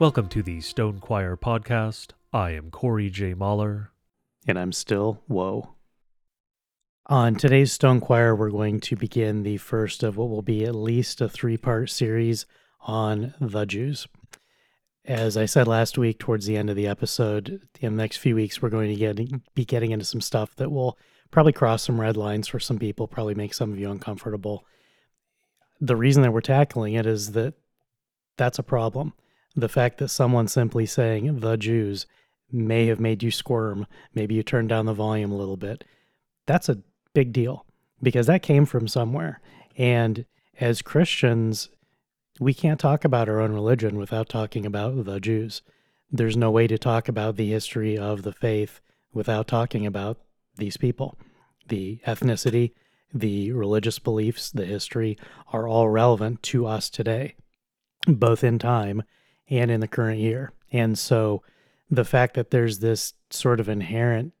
Welcome to the Stone Choir podcast. I am Corey J. Mahler. And I'm Stilicho. On today's Stone Choir, we're going to begin the first of what will be at least a three part series on the Jews. As I said last week, towards the end of the episode, in the next few weeks, we're going to get, be getting into some stuff that will probably cross some red lines for some people, probably make some of you uncomfortable. The reason that we're tackling it is that that's a problem the fact that someone simply saying the Jews may have made you squirm, maybe you turned down the volume a little bit, that's a big deal because that came from somewhere. And as Christians, we can't talk about our own religion without talking about the Jews. There's no way to talk about the history of the faith without talking about these people. The ethnicity, the religious beliefs, the history are all relevant to us today, both in time and in the current year. And so the fact that there's this sort of inherent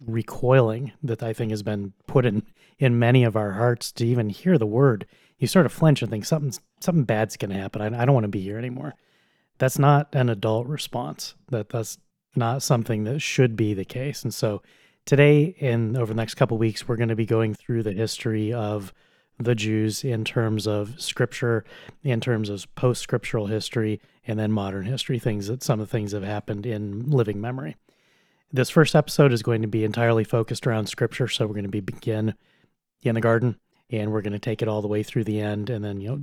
recoiling that I think has been put in in many of our hearts to even hear the word, you sort of flinch and think something something bad's going to happen. I, I don't want to be here anymore. That's not an adult response. That that's not something that should be the case. And so today and over the next couple weeks, we're going to be going through the history of the Jews in terms of scripture, in terms of post scriptural history, and then modern history, things that some of the things have happened in living memory. This first episode is going to be entirely focused around scripture. So we're going to be begin in the garden and we're going to take it all the way through the end. And then, you know,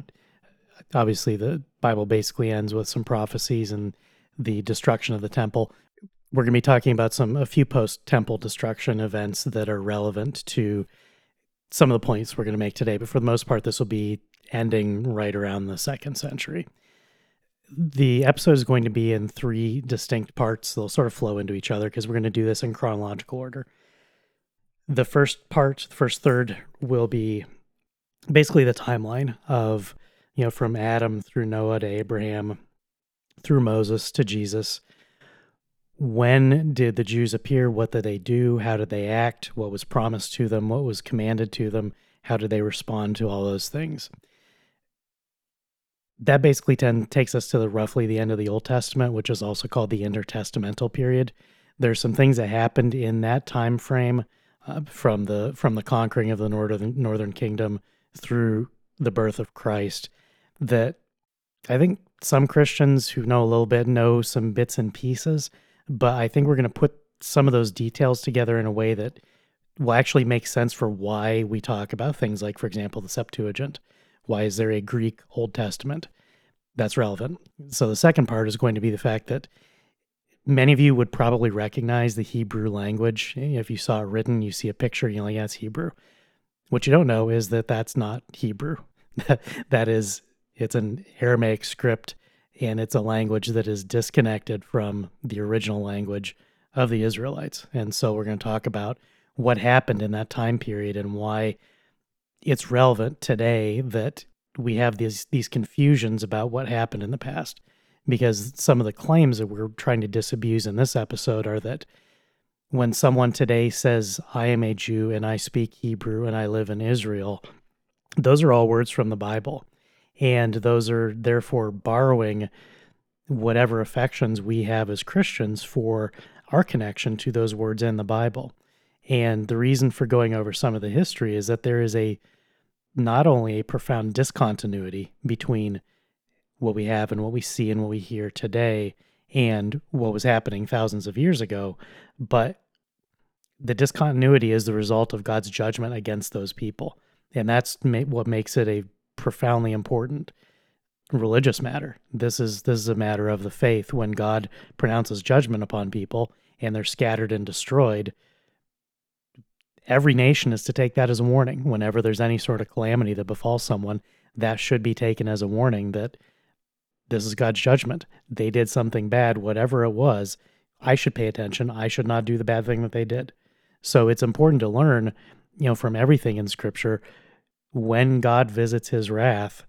obviously the Bible basically ends with some prophecies and the destruction of the temple. We're going to be talking about some, a few post temple destruction events that are relevant to some of the points we're going to make today, but for the most part, this will be ending right around the second century. The episode is going to be in three distinct parts. They'll sort of flow into each other because we're going to do this in chronological order. The first part, the first third, will be basically the timeline of, you know, from Adam through Noah to Abraham, through Moses to Jesus, when did the Jews appear? What did they do? How did they act? What was promised to them? What was commanded to them? How did they respond to all those things? That basically ten, takes us to the roughly the end of the Old Testament, which is also called the intertestamental period. There's some things that happened in that time frame uh, from the from the conquering of the northern northern kingdom through the birth of Christ that I think some Christians who know a little bit know some bits and pieces, but I think we're going to put some of those details together in a way that will actually make sense for why we talk about things like, for example, the Septuagint. Why is there a Greek Old Testament? That's relevant. So the second part is going to be the fact that many of you would probably recognize the Hebrew language. If you saw it written, you see a picture, you know, yeah, it's Hebrew. What you don't know is that that's not Hebrew. that is, it's an Aramaic script and it's a language that is disconnected from the original language of the Israelites. And so we're going to talk about what happened in that time period and why it's relevant today that we have these these confusions about what happened in the past because some of the claims that we're trying to disabuse in this episode are that when someone today says I am a Jew and I speak Hebrew and I live in Israel those are all words from the Bible and those are therefore borrowing whatever affections we have as Christians for our connection to those words in the Bible. And the reason for going over some of the history is that there is a not only a profound discontinuity between what we have and what we see and what we hear today and what was happening thousands of years ago, but the discontinuity is the result of God's judgment against those people. And that's what makes it a profoundly important religious matter. This is this is a matter of the faith when God pronounces judgment upon people and they're scattered and destroyed. Every nation is to take that as a warning. Whenever there's any sort of calamity that befalls someone, that should be taken as a warning that this is God's judgment. They did something bad, whatever it was. I should pay attention. I should not do the bad thing that they did. So it's important to learn, you know, from everything in scripture when God visits his wrath,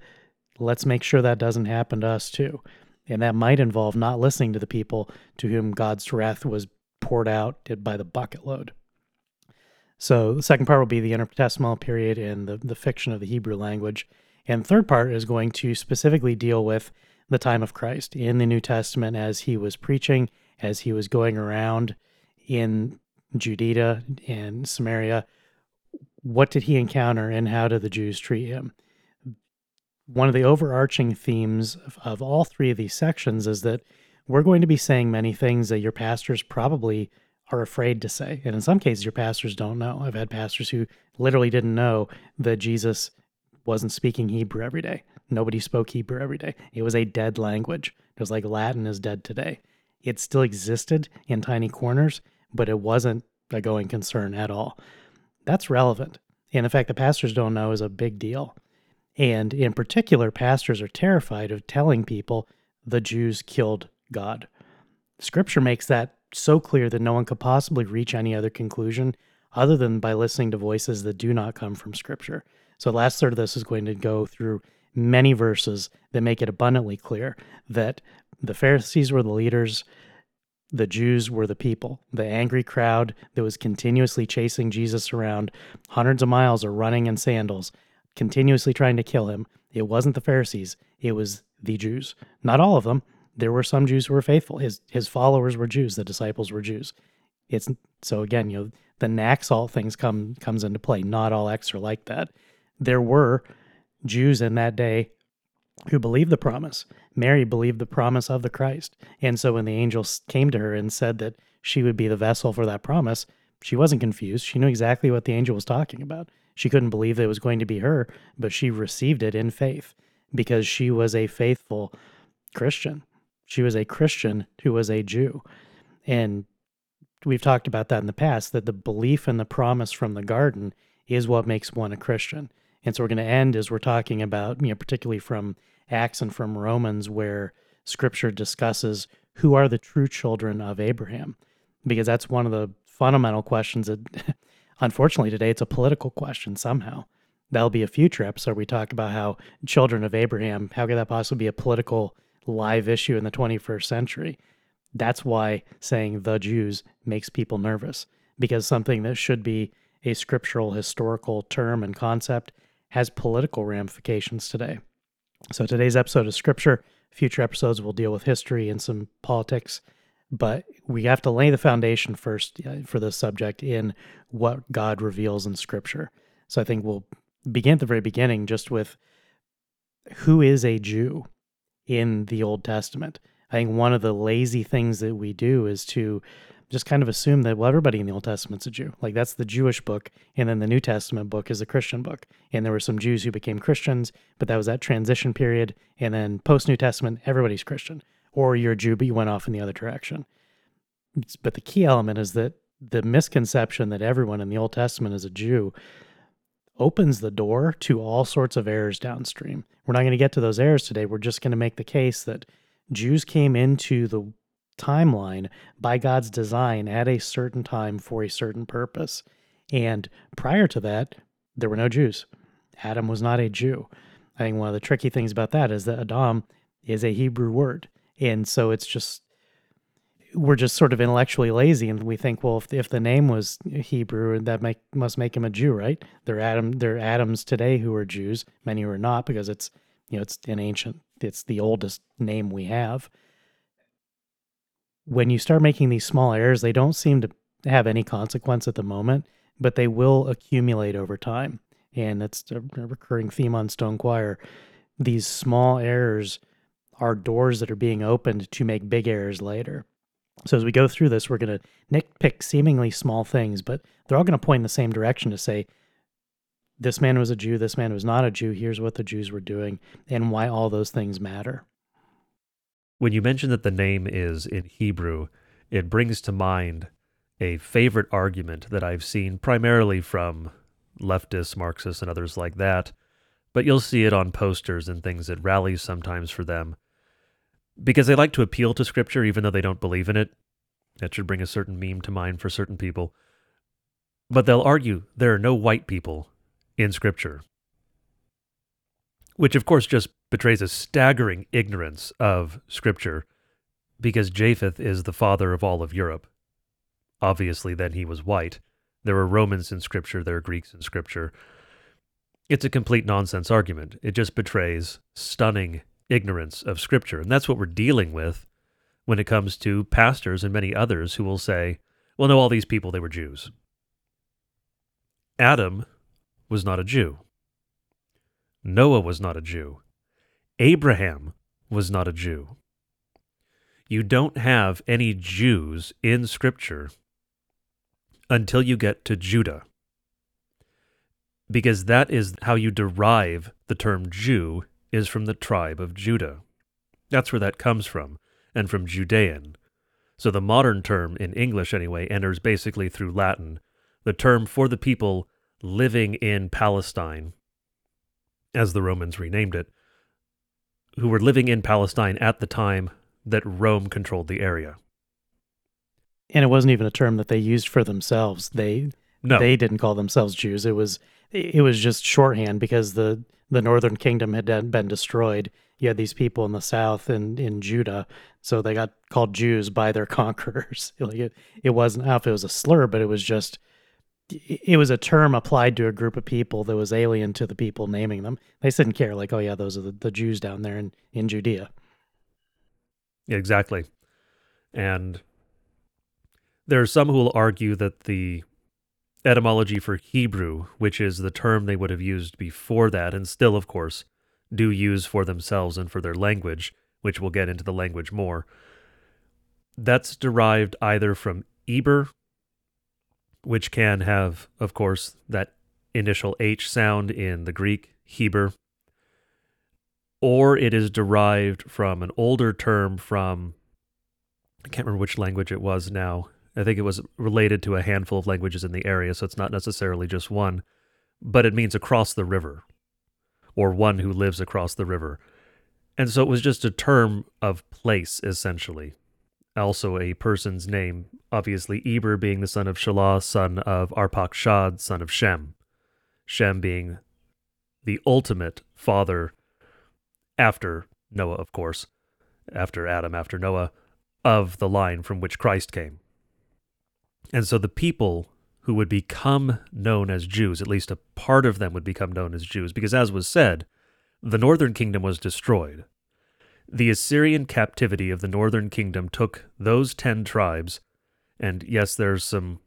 let's make sure that doesn't happen to us too. And that might involve not listening to the people to whom God's wrath was poured out by the bucket load. So the second part will be the intertestamental period and the, the fiction of the Hebrew language. And third part is going to specifically deal with the time of Christ in the New Testament as he was preaching, as he was going around in Judea and Samaria. What did he encounter and how did the Jews treat him? One of the overarching themes of, of all three of these sections is that we're going to be saying many things that your pastors probably are afraid to say. And in some cases, your pastors don't know. I've had pastors who literally didn't know that Jesus wasn't speaking Hebrew every day. Nobody spoke Hebrew every day. It was a dead language. It was like Latin is dead today. It still existed in tiny corners, but it wasn't a going concern at all. That's relevant. And the fact that pastors don't know is a big deal. And in particular, pastors are terrified of telling people the Jews killed God. Scripture makes that so clear that no one could possibly reach any other conclusion other than by listening to voices that do not come from Scripture. So, the last third of this is going to go through many verses that make it abundantly clear that the Pharisees were the leaders, the Jews were the people, the angry crowd that was continuously chasing Jesus around hundreds of miles or running in sandals, continuously trying to kill him. It wasn't the Pharisees, it was the Jews. Not all of them, there were some Jews who were faithful. His his followers were Jews. The disciples were Jews. It's so again, you know, the Naxalt things come comes into play. Not all X are like that. There were Jews in that day who believed the promise. Mary believed the promise of the Christ, and so when the angel came to her and said that she would be the vessel for that promise, she wasn't confused. She knew exactly what the angel was talking about. She couldn't believe that it was going to be her, but she received it in faith because she was a faithful Christian. She was a Christian who was a Jew. And we've talked about that in the past that the belief and the promise from the garden is what makes one a Christian. And so we're going to end as we're talking about, you know, particularly from Acts and from Romans, where scripture discusses who are the true children of Abraham, because that's one of the fundamental questions that, unfortunately, today it's a political question somehow. That'll be a future episode. We talk about how children of Abraham, how could that possibly be a political live issue in the 21st century. That's why saying the Jews makes people nervous because something that should be a scriptural historical term and concept has political ramifications today. So today's episode is scripture. Future episodes will deal with history and some politics, but we have to lay the foundation first uh, for this subject in what God reveals in scripture. So I think we'll begin at the very beginning just with who is a Jew? in the Old Testament. I think one of the lazy things that we do is to just kind of assume that well everybody in the Old Testament's a Jew. Like that's the Jewish book and then the New Testament book is a Christian book. And there were some Jews who became Christians, but that was that transition period and then post New Testament everybody's Christian. Or you're a Jew but you went off in the other direction. But the key element is that the misconception that everyone in the Old Testament is a Jew opens the door to all sorts of errors downstream. We're not going to get to those errors today. We're just going to make the case that Jews came into the timeline by God's design at a certain time for a certain purpose. And prior to that, there were no Jews. Adam was not a Jew. I think one of the tricky things about that is that Adam is a Hebrew word. And so it's just we're just sort of intellectually lazy and we think well if, if the name was hebrew that make, must make him a jew right There are, adam they're adams today who are jews many who are not because it's you know it's an ancient it's the oldest name we have when you start making these small errors they don't seem to have any consequence at the moment but they will accumulate over time. And that's a recurring theme on stone choir. These small errors are doors that are being opened to make big errors later. So as we go through this, we're going to nitpick seemingly small things, but they're all going to point in the same direction to say, this man was a Jew, this man was not a Jew, here's what the Jews were doing, and why all those things matter. When you mention that the name is in Hebrew, it brings to mind a favorite argument that I've seen primarily from leftists, Marxists, and others like that, but you'll see it on posters and things at rallies sometimes for them because they like to appeal to scripture even though they don't believe in it. That should bring a certain meme to mind for certain people. But they'll argue there are no white people in scripture, which of course just betrays a staggering ignorance of scripture because Japheth is the father of all of Europe. Obviously, then he was white. There are Romans in scripture, there are Greeks in scripture. It's a complete nonsense argument. It just betrays stunning ignorance of Scripture. And that's what we're dealing with when it comes to pastors and many others who will say, well, no, all these people, they were Jews. Adam was not a Jew. Noah was not a Jew. Abraham was not a Jew. You don't have any Jews in Scripture until you get to Judah. Because that is how you derive the term Jew is from the tribe of Judah. That's where that comes from, and from Judean. So the modern term, in English anyway, enters basically through Latin. The term for the people living in Palestine, as the Romans renamed it, who were living in Palestine at the time that Rome controlled the area. And it wasn't even a term that they used for themselves. They No, they didn't call themselves Jews. It was it was just shorthand because the the northern kingdom had been destroyed. You had these people in the south and in Judah, so they got called Jews by their conquerors. like it, it wasn't I don't know if it was a slur, but it was just it was a term applied to a group of people that was alien to the people naming them. They didn't care, like, oh yeah, those are the, the Jews down there in, in Judea. Exactly. And there are some who will argue that the etymology for Hebrew, which is the term they would have used before that, and still, of course, do use for themselves and for their language, which we'll get into the language more, that's derived either from Eber, which can have, of course, that initial H sound in the Greek, Heber, or it is derived from an older term from I can't remember which language it was now. I think it was related to a handful of languages in the area, so it's not necessarily just one, but it means across the river or one who lives across the river. And so it was just a term of place, essentially. Also, a person's name, obviously, Eber being the son of Shelah, son of Arpachshad, son of Shem. Shem being the ultimate father after Noah, of course, after Adam, after Noah, of the line from which Christ came. And so the people who would become known as Jews, at least a part of them would become known as Jews, because as was said, the northern kingdom was destroyed. The Assyrian captivity of the northern kingdom took those 10 tribes, and yes, there's some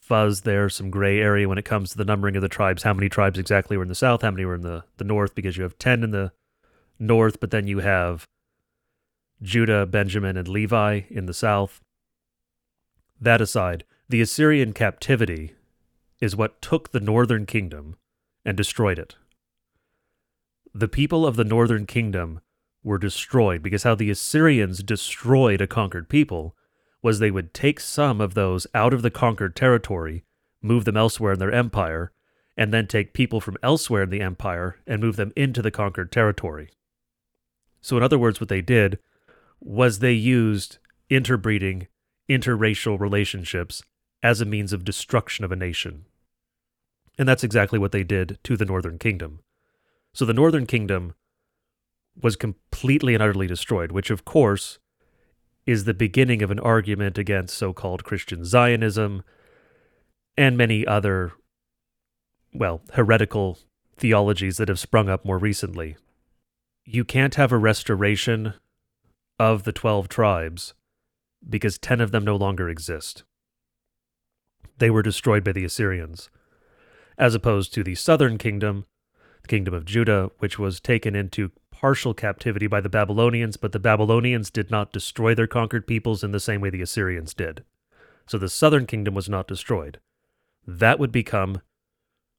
fuzz there, some gray area when it comes to the numbering of the tribes. How many tribes exactly were in the south? How many were in the, the north? Because you have 10 in the north, but then you have Judah, Benjamin, and Levi in the south. That aside, the Assyrian captivity is what took the northern kingdom and destroyed it. The people of the northern kingdom were destroyed because how the Assyrians destroyed a conquered people was they would take some of those out of the conquered territory, move them elsewhere in their empire, and then take people from elsewhere in the empire and move them into the conquered territory. So, in other words, what they did was they used interbreeding, interracial relationships as a means of destruction of a nation. And that's exactly what they did to the Northern Kingdom. So, the Northern Kingdom was completely and utterly destroyed, which, of course, is the beginning of an argument against so called Christian Zionism and many other, well, heretical theologies that have sprung up more recently. You can't have a restoration of the 12 tribes because 10 of them no longer exist. They were destroyed by the Assyrians, as opposed to the southern kingdom, the kingdom of Judah, which was taken into partial captivity by the Babylonians, but the Babylonians did not destroy their conquered peoples in the same way the Assyrians did. So the southern kingdom was not destroyed. That would become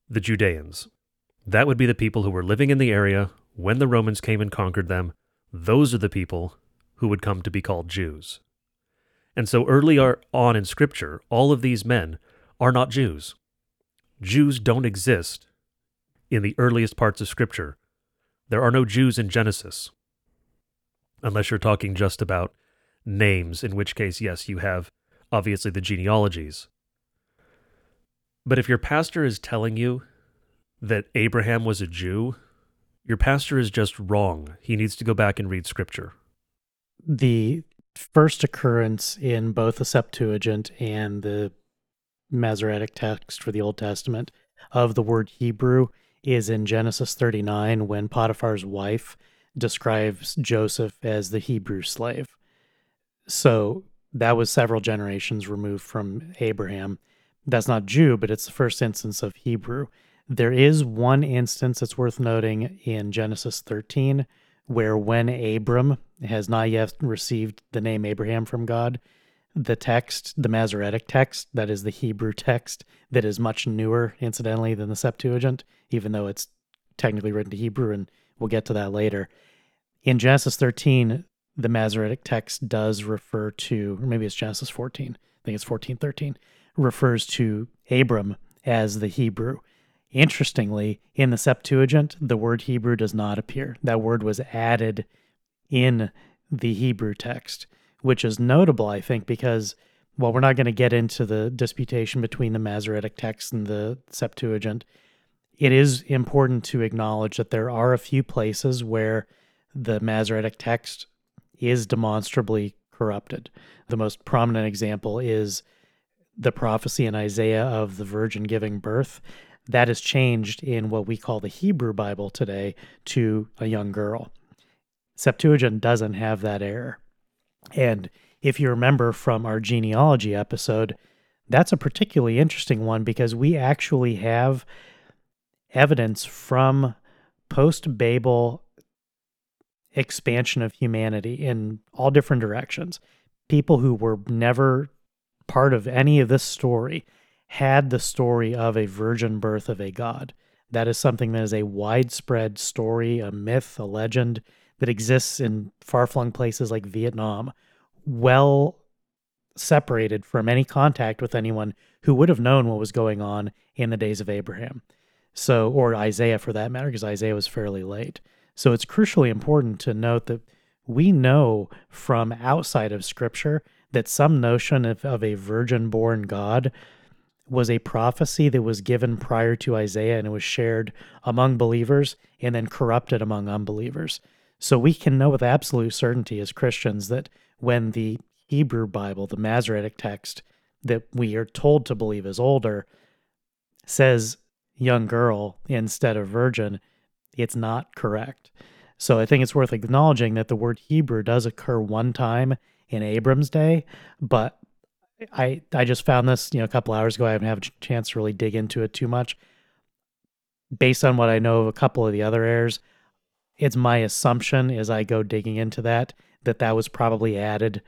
the Judeans. That would be the people who were living in the area when the Romans came and conquered them. Those are the people who would come to be called Jews. And so early on in Scripture, all of these men are not Jews. Jews don't exist in the earliest parts of Scripture. There are no Jews in Genesis, unless you're talking just about names, in which case, yes, you have obviously the genealogies. But if your pastor is telling you that Abraham was a Jew, your pastor is just wrong. He needs to go back and read Scripture. The first occurrence in both the Septuagint and the Masoretic text for the Old Testament of the word Hebrew is in Genesis 39 when Potiphar's wife describes Joseph as the Hebrew slave. So that was several generations removed from Abraham. That's not Jew, but it's the first instance of Hebrew. There is one instance that's worth noting in Genesis 13 where when Abram has not yet received the name Abraham from God, the text, the Masoretic text, that is the Hebrew text, that is much newer, incidentally, than the Septuagint, even though it's technically written to Hebrew, and we'll get to that later. In Genesis 13, the Masoretic text does refer to, or maybe it's Genesis 14, I think it's 14, 13, refers to Abram as the Hebrew. Interestingly, in the Septuagint, the word Hebrew does not appear. That word was added in the Hebrew text, which is notable, I think, because while we're not going to get into the disputation between the Masoretic text and the Septuagint, it is important to acknowledge that there are a few places where the Masoretic text is demonstrably corrupted. The most prominent example is the prophecy in Isaiah of the virgin giving birth That is changed in what we call the Hebrew Bible today to a young girl. Septuagint doesn't have that error. And if you remember from our genealogy episode, that's a particularly interesting one because we actually have evidence from post Babel expansion of humanity in all different directions. People who were never part of any of this story had the story of a virgin birth of a god. That is something that is a widespread story, a myth, a legend that exists in far flung places like Vietnam, well separated from any contact with anyone who would have known what was going on in the days of Abraham. So, or Isaiah for that matter, because Isaiah was fairly late. So it's crucially important to note that we know from outside of Scripture that some notion of, of a virgin born God was a prophecy that was given prior to Isaiah and it was shared among believers and then corrupted among unbelievers. So we can know with absolute certainty as Christians that when the Hebrew Bible, the Masoretic text that we are told to believe is older, says young girl instead of virgin, it's not correct. So I think it's worth acknowledging that the word Hebrew does occur one time in Abram's day, but I I just found this you know a couple hours ago. I haven't had a chance to really dig into it too much. Based on what I know of a couple of the other heirs, it's my assumption as I go digging into that that that was probably added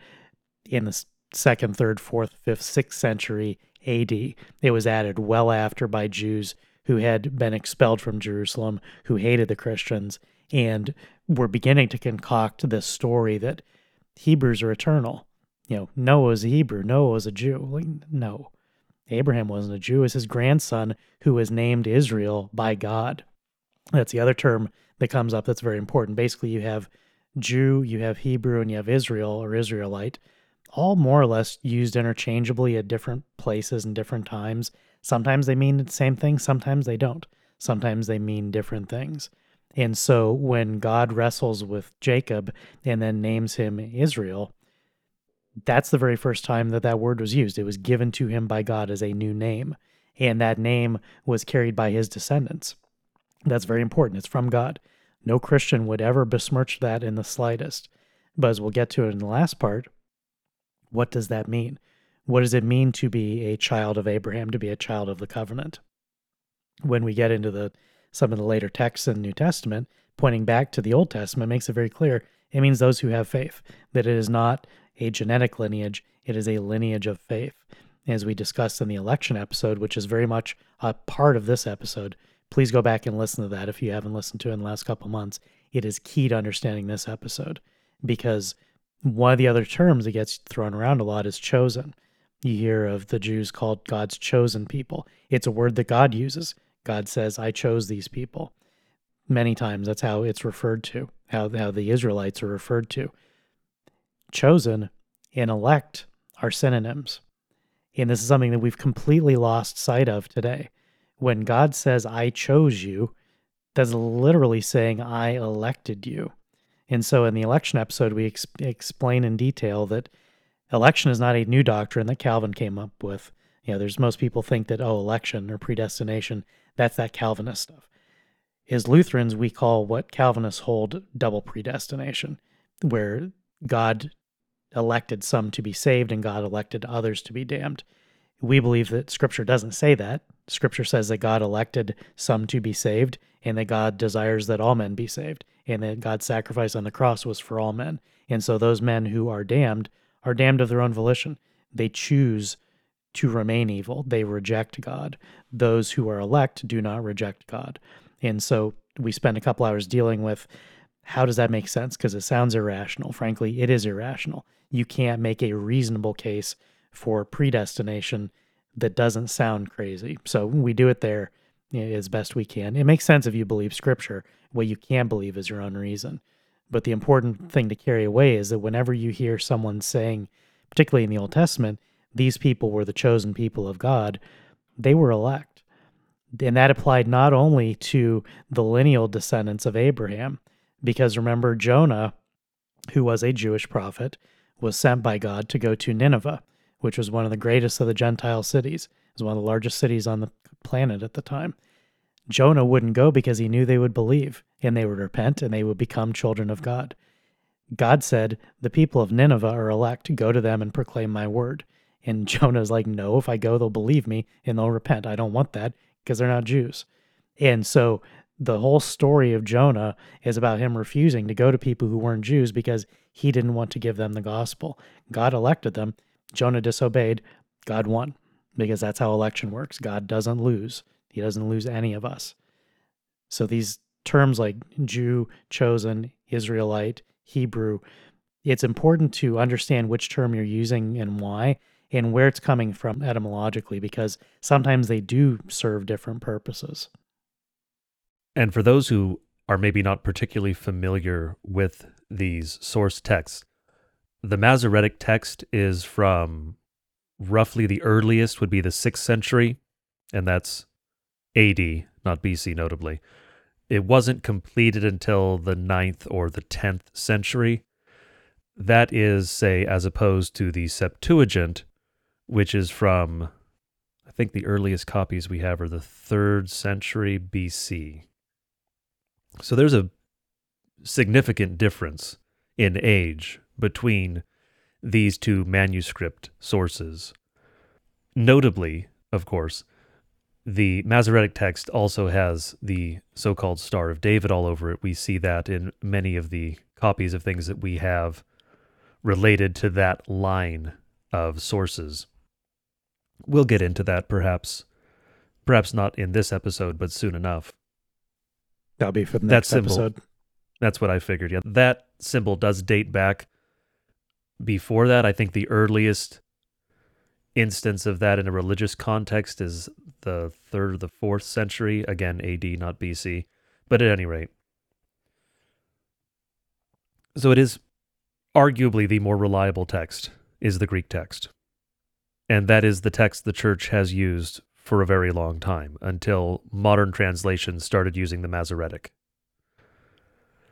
in the second, third, fourth, fifth, sixth century AD. It was added well after by Jews who had been expelled from Jerusalem, who hated the Christians, and were beginning to concoct this story that Hebrews are eternal you know, Noah was a Hebrew, Noah was a Jew. Like, no. Abraham wasn't a Jew, it was his grandson who was named Israel by God. That's the other term that comes up that's very important. Basically, you have Jew, you have Hebrew, and you have Israel or Israelite, all more or less used interchangeably at different places and different times. Sometimes they mean the same thing, sometimes they don't. Sometimes they mean different things. And so when God wrestles with Jacob and then names him Israel, that's the very first time that that word was used. It was given to him by God as a new name, and that name was carried by his descendants. That's very important. It's from God. No Christian would ever besmirch that in the slightest. But as we'll get to it in the last part, what does that mean? What does it mean to be a child of Abraham, to be a child of the covenant? When we get into the some of the later texts in the New Testament, pointing back to the Old Testament, makes it very clear. It means those who have faith, that it is not a genetic lineage, it is a lineage of faith. As we discussed in the election episode, which is very much a part of this episode, please go back and listen to that if you haven't listened to it in the last couple months. It is key to understanding this episode because one of the other terms that gets thrown around a lot is chosen. You hear of the Jews called God's chosen people. It's a word that God uses. God says, I chose these people. Many times that's how it's referred to, how, how the Israelites are referred to chosen and elect are synonyms. And this is something that we've completely lost sight of today. When God says, I chose you, that's literally saying, I elected you. And so in the election episode, we ex- explain in detail that election is not a new doctrine that Calvin came up with. You know, there's most people think that, oh, election or predestination, that's that Calvinist stuff. As Lutherans, we call what Calvinists hold double predestination, where God elected some to be saved and God elected others to be damned. We believe that Scripture doesn't say that. Scripture says that God elected some to be saved and that God desires that all men be saved and that God's sacrifice on the cross was for all men. And so those men who are damned are damned of their own volition. They choose to remain evil. They reject God. Those who are elect do not reject God. And so we spend a couple hours dealing with how does that make sense? Because it sounds irrational. Frankly, it is irrational. You can't make a reasonable case for predestination that doesn't sound crazy. So we do it there as best we can. It makes sense if you believe scripture. What you can believe is your own reason. But the important thing to carry away is that whenever you hear someone saying, particularly in the Old Testament, these people were the chosen people of God, they were elect. And that applied not only to the lineal descendants of Abraham, because remember, Jonah, who was a Jewish prophet, was sent by God to go to Nineveh, which was one of the greatest of the Gentile cities. It was one of the largest cities on the planet at the time. Jonah wouldn't go because he knew they would believe and they would repent and they would become children of God. God said, The people of Nineveh are elect. Go to them and proclaim my word. And Jonah's like, No, if I go, they'll believe me and they'll repent. I don't want that because they're not Jews. And so the whole story of Jonah is about him refusing to go to people who weren't Jews because he didn't want to give them the gospel. God elected them. Jonah disobeyed. God won because that's how election works. God doesn't lose, He doesn't lose any of us. So these terms like Jew, chosen, Israelite, Hebrew, it's important to understand which term you're using and why and where it's coming from etymologically because sometimes they do serve different purposes. And for those who are maybe not particularly familiar with these source texts, the Masoretic text is from roughly the earliest would be the 6th century, and that's AD, not BC notably. It wasn't completed until the 9th or the 10th century. That is, say, as opposed to the Septuagint, which is from, I think the earliest copies we have are the 3rd century BC. So there's a significant difference in age between these two manuscript sources. Notably, of course, the Masoretic text also has the so called Star of David all over it. We see that in many of the copies of things that we have related to that line of sources. We'll get into that perhaps, perhaps not in this episode, but soon enough. That'll be for the next that symbol, episode. That's what I figured. Yeah, that symbol does date back before that. I think the earliest instance of that in a religious context is the third or the fourth century. Again, AD, not BC. But at any rate, so it is arguably the more reliable text is the Greek text. And that is the text the church has used for a very long time until modern translations started using the Masoretic.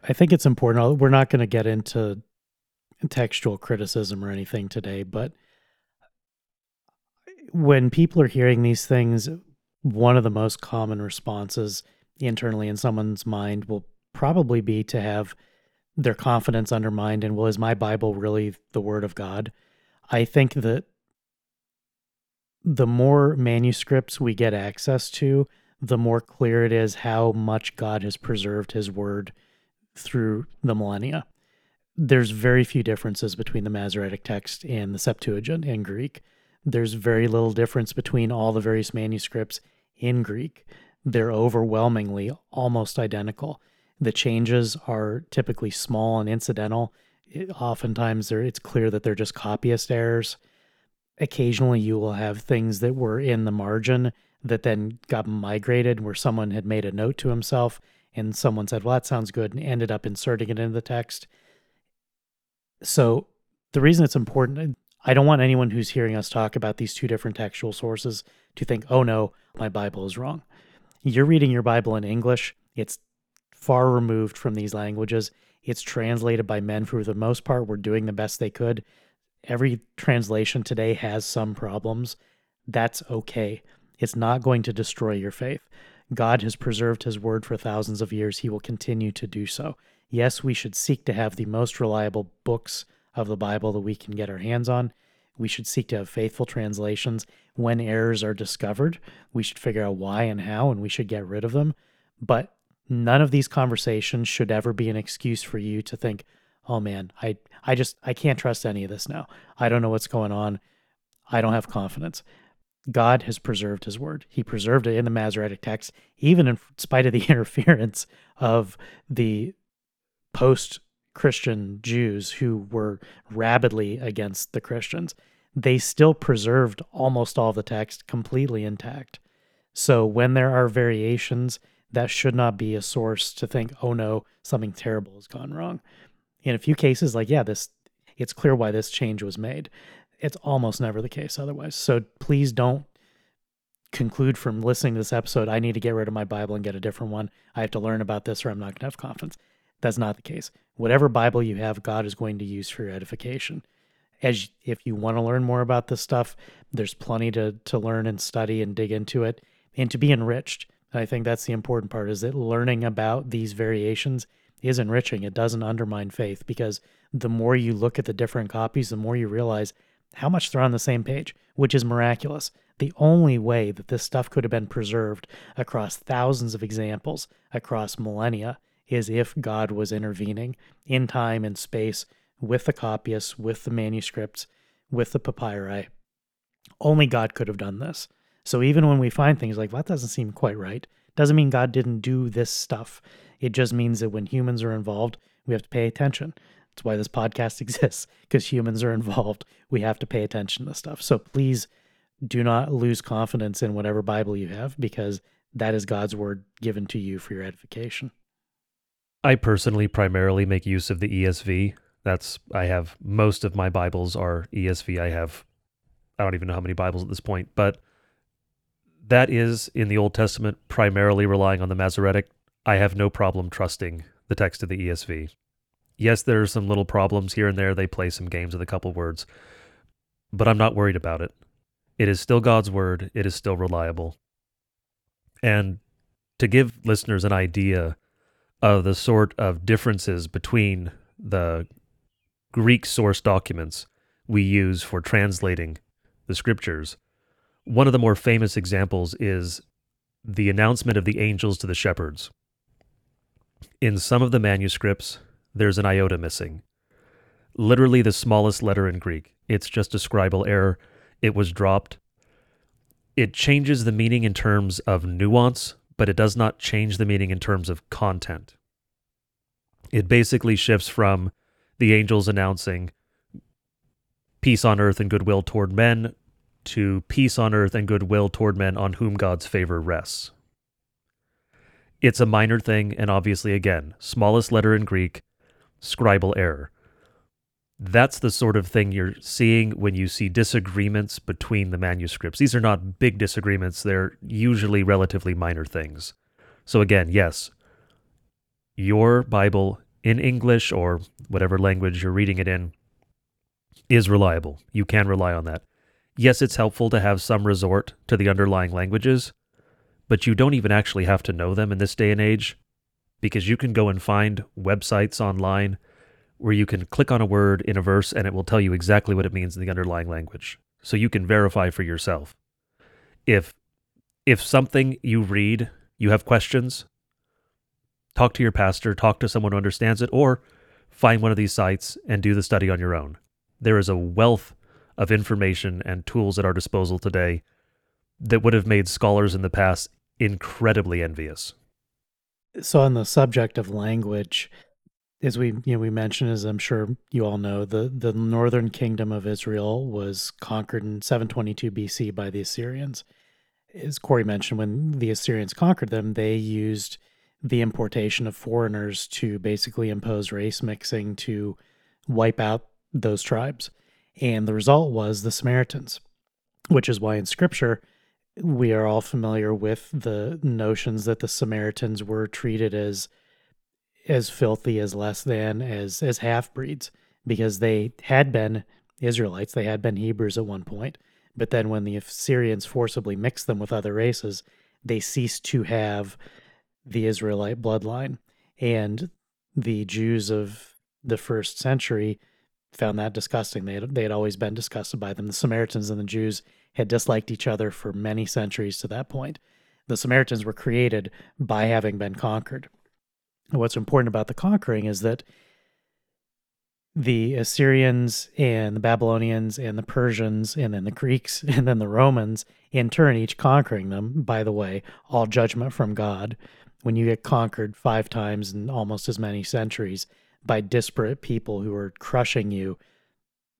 I think it's important. We're not going to get into textual criticism or anything today, but when people are hearing these things, one of the most common responses internally in someone's mind will probably be to have their confidence undermined and well is my bible really the word of god i think that the more manuscripts we get access to, the more clear it is how much God has preserved his word through the millennia. There's very few differences between the Masoretic text and the Septuagint in Greek. There's very little difference between all the various manuscripts in Greek. They're overwhelmingly almost identical. The changes are typically small and incidental. It, oftentimes, it's clear that they're just copyist errors occasionally you will have things that were in the margin that then got migrated where someone had made a note to himself and someone said, well, that sounds good, and ended up inserting it into the text. So the reason it's important, I don't want anyone who's hearing us talk about these two different textual sources to think, oh no, my Bible is wrong. You're reading your Bible in English, it's far removed from these languages. It's translated by men for the most part were doing the best they could every translation today has some problems. That's okay. It's not going to destroy your faith. God has preserved his word for thousands of years. He will continue to do so. Yes, we should seek to have the most reliable books of the Bible that we can get our hands on. We should seek to have faithful translations. When errors are discovered, we should figure out why and how, and we should get rid of them. But none of these conversations should ever be an excuse for you to think, oh man, I, I just, I can't trust any of this now. I don't know what's going on. I don't have confidence. God has preserved his word. He preserved it in the Masoretic text, even in spite of the interference of the post Christian Jews who were rabidly against the Christians. They still preserved almost all the text completely intact. So when there are variations, that should not be a source to think, oh no, something terrible has gone wrong. In a few cases, like, yeah, this it's clear why this change was made. It's almost never the case otherwise. So please don't conclude from listening to this episode, I need to get rid of my Bible and get a different one. I have to learn about this or I'm not going to have confidence. That's not the case. Whatever Bible you have, God is going to use for your edification. As if you want to learn more about this stuff, there's plenty to to learn and study and dig into it and to be enriched. I think that's the important part is that learning about these variations is enriching. It doesn't undermine faith because the more you look at the different copies, the more you realize how much they're on the same page, which is miraculous. The only way that this stuff could have been preserved across thousands of examples, across millennia, is if God was intervening in time and space with the copyists, with the manuscripts, with the papyri. Only God could have done this. So even when we find things like that doesn't seem quite right, doesn't mean God didn't do this stuff. It just means that when humans are involved, we have to pay attention. That's why this podcast exists because humans are involved. We have to pay attention to stuff. So please do not lose confidence in whatever Bible you have because that is God's word given to you for your edification. I personally primarily make use of the ESV. That's I have most of my Bibles are ESV. I have I don't even know how many Bibles at this point, but that is in the Old Testament primarily relying on the Masoretic. I have no problem trusting the text of the ESV. Yes, there are some little problems here and there. They play some games with a couple words, but I'm not worried about it. It is still God's word, it is still reliable. And to give listeners an idea of the sort of differences between the Greek source documents we use for translating the scriptures, one of the more famous examples is the announcement of the angels to the shepherds. In some of the manuscripts, there's an iota missing. Literally the smallest letter in Greek. It's just a scribal error. It was dropped. It changes the meaning in terms of nuance, but it does not change the meaning in terms of content. It basically shifts from the angels announcing peace on earth and goodwill toward men to peace on earth and goodwill toward men on whom God's favor rests. It's a minor thing, and obviously, again, smallest letter in Greek, scribal error. That's the sort of thing you're seeing when you see disagreements between the manuscripts. These are not big disagreements, they're usually relatively minor things. So, again, yes, your Bible in English or whatever language you're reading it in is reliable. You can rely on that. Yes, it's helpful to have some resort to the underlying languages, but you don't even actually have to know them in this day and age because you can go and find websites online where you can click on a word in a verse and it will tell you exactly what it means in the underlying language. So you can verify for yourself. If if something you read, you have questions, talk to your pastor, talk to someone who understands it or find one of these sites and do the study on your own. There is a wealth of information and tools at our disposal today that would have made scholars in the past incredibly envious so on the subject of language as we you know we mentioned as i'm sure you all know the the northern kingdom of israel was conquered in 722 bc by the assyrians. As corey mentioned when the assyrians conquered them they used the importation of foreigners to basically impose race mixing to wipe out those tribes. And the result was the samaritans which is why in scripture we are all familiar with the notions that the Samaritans were treated as as filthy, as less than, as as half breeds, because they had been Israelites, they had been Hebrews at one point, but then when the Assyrians forcibly mixed them with other races, they ceased to have the Israelite bloodline. And the Jews of the first century found that disgusting. They had, they had always been disgusted by them. The Samaritans and the Jews had disliked each other for many centuries to that point. The Samaritans were created by having been conquered. What's important about the conquering is that the Assyrians and the Babylonians and the Persians and then the Greeks and then the Romans, in turn, each conquering them, by the way, all judgment from God. When you get conquered five times in almost as many centuries by disparate people who are crushing you,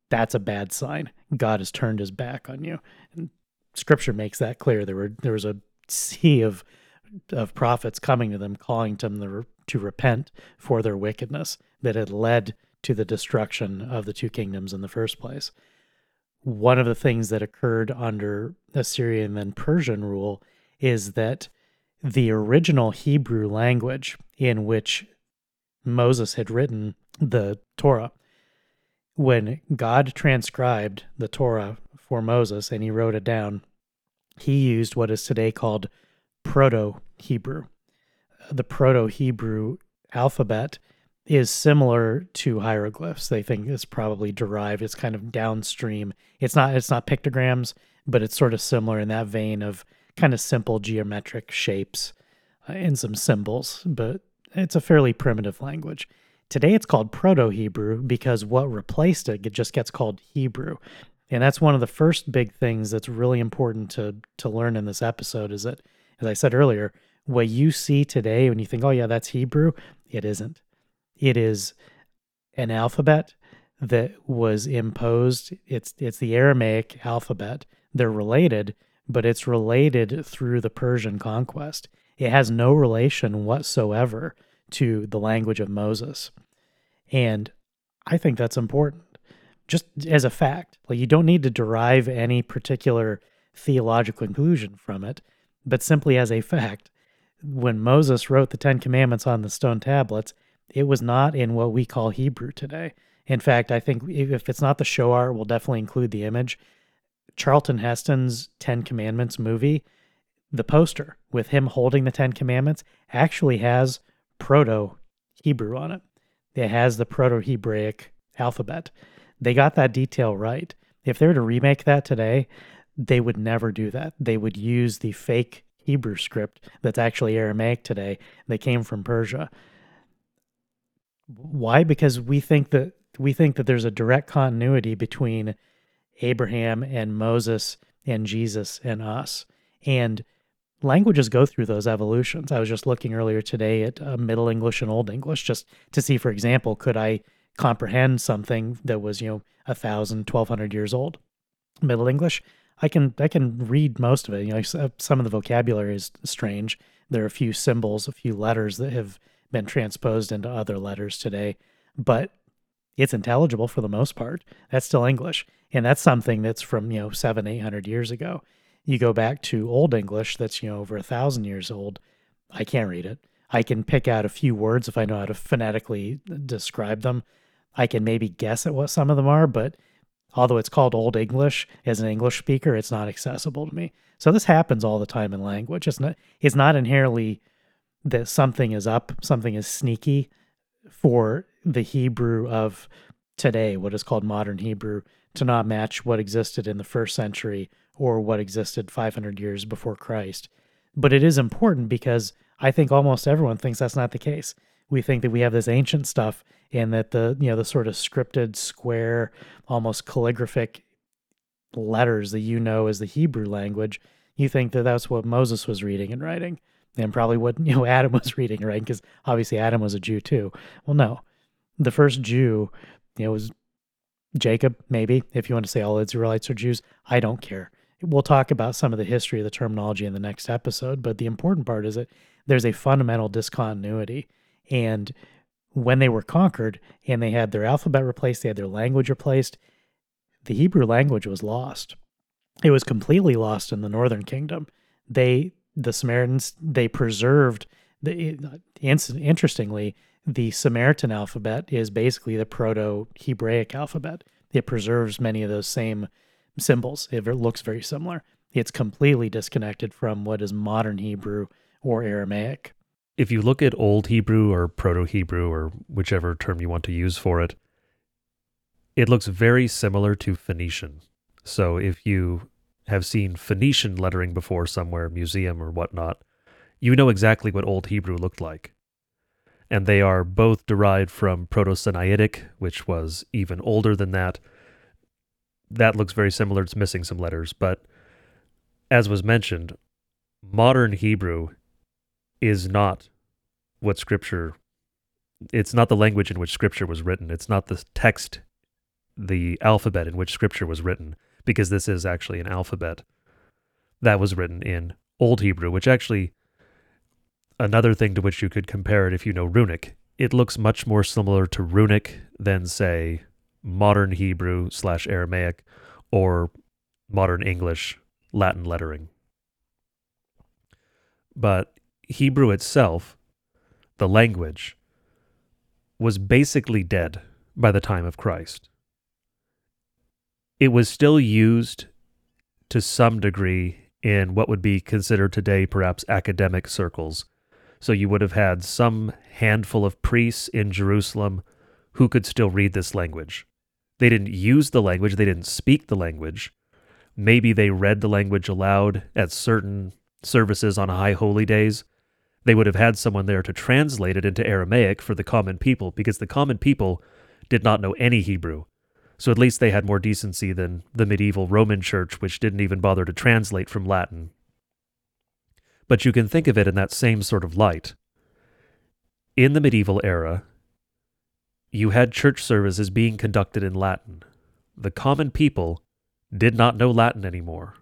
that's a bad sign. God has turned his back on you. And scripture makes that clear. There were there was a sea of of prophets coming to them, calling to them to repent for their wickedness that had led to the destruction of the two kingdoms in the first place. One of the things that occurred under Assyrian and Persian rule is that the original Hebrew language in which Moses had written the Torah, when God transcribed the Torah for Moses and he wrote it down, he used what is today called Proto Hebrew. The Proto Hebrew alphabet is similar to hieroglyphs. They think it's probably derived. It's kind of downstream. It's not it's not pictograms, but it's sort of similar in that vein of kind of simple geometric shapes uh, and some symbols, but it's a fairly primitive language. Today it's called Proto Hebrew because what replaced it, it just gets called Hebrew. And that's one of the first big things that's really important to to learn in this episode is that as I said earlier, what you see today when you think, "Oh yeah, that's Hebrew," it isn't it is an alphabet that was imposed. It's it's the Aramaic alphabet. They're related, but it's related through the Persian conquest. It has no relation whatsoever to the language of Moses. And I think that's important. Just as a fact. Like you don't need to derive any particular theological conclusion from it, but simply as a fact. When Moses wrote the 10 commandments on the stone tablets, it was not in what we call Hebrew today. In fact, I think if it's not the show art, we'll definitely include the image. Charlton Heston's Ten Commandments movie, the poster with him holding the Ten Commandments actually has Proto Hebrew on it. It has the Proto Hebraic alphabet. They got that detail right. If they were to remake that today, they would never do that. They would use the fake Hebrew script that's actually Aramaic today. They came from Persia. Why? Because we think that we think that there's a direct continuity between Abraham and Moses and Jesus and us. And languages go through those evolutions. I was just looking earlier today at uh, Middle English and Old English just to see, for example, could I comprehend something that was, you know, a thousand, twelve hundred years old? Middle English, I can I can read most of it. You know, uh, some of the vocabulary is strange. There are a few symbols, a few letters that have been transposed into other letters today, but it's intelligible for the most part. That's still English. And that's something that's from, you know, seven, eight hundred years ago. You go back to Old English that's, you know, over a thousand years old. I can't read it. I can pick out a few words if I know how to phonetically uh, describe them. I can maybe guess at what some of them are, but although it's called Old English as an English speaker, it's not accessible to me. So this happens all the time in language. It's not it's not inherently that something is up, something is sneaky for the Hebrew of today, what is called modern Hebrew, to not match what existed in the first century or what existed 500 years before Christ. But it is important because I think almost everyone thinks that's not the case. We think that we have this ancient stuff and that the you know the sort of scripted square almost calligraphic letters that you know as the Hebrew language, you think that that's what Moses was reading and writing and probably what you know Adam was reading, right? Because obviously Adam was a Jew too. Well, no, the first Jew, you know, was Jacob. Maybe if you want to say all Israelites are Jews, I don't care. We'll talk about some of the history of the terminology in the next episode, but the important part is that there's a fundamental discontinuity, and when they were conquered and they had their alphabet replaced, they had their language replaced, the Hebrew language was lost. It was completely lost in the northern kingdom. They the Samaritans they preserved the interestingly the Samaritan alphabet is basically the proto Hebraic alphabet. It preserves many of those same symbols. It looks very similar. It's completely disconnected from what is modern Hebrew or Aramaic. If you look at Old Hebrew or Proto Hebrew or whichever term you want to use for it, it looks very similar to Phoenician. So if you have seen Phoenician lettering before somewhere, museum or whatnot, you know exactly what Old Hebrew looked like. And they are both derived from Proto Sinaitic, which was even older than that. That looks very similar. It's missing some letters. But as was mentioned, modern Hebrew is not what Scripture, it's not the language in which Scripture was written. It's not the text, the alphabet in which Scripture was written, because this is actually an alphabet that was written in Old Hebrew, which actually another thing to which you could compare it if you know runic. It looks much more similar to runic than, say, modern Hebrew slash Aramaic or modern English Latin lettering. But Hebrew itself, the language, was basically dead by the time of Christ. It was still used to some degree in what would be considered today perhaps academic circles so you would have had some handful of priests in Jerusalem who could still read this language. They didn't use the language, they didn't speak the language. Maybe they read the language aloud at certain services on high holy days. They would have had someone there to translate it into Aramaic for the common people because the common people did not know any Hebrew. So at least they had more decency than the medieval Roman church, which didn't even bother to translate from Latin but you can think of it in that same sort of light. In the medieval era, you had church services being conducted in Latin. The common people did not know Latin anymore.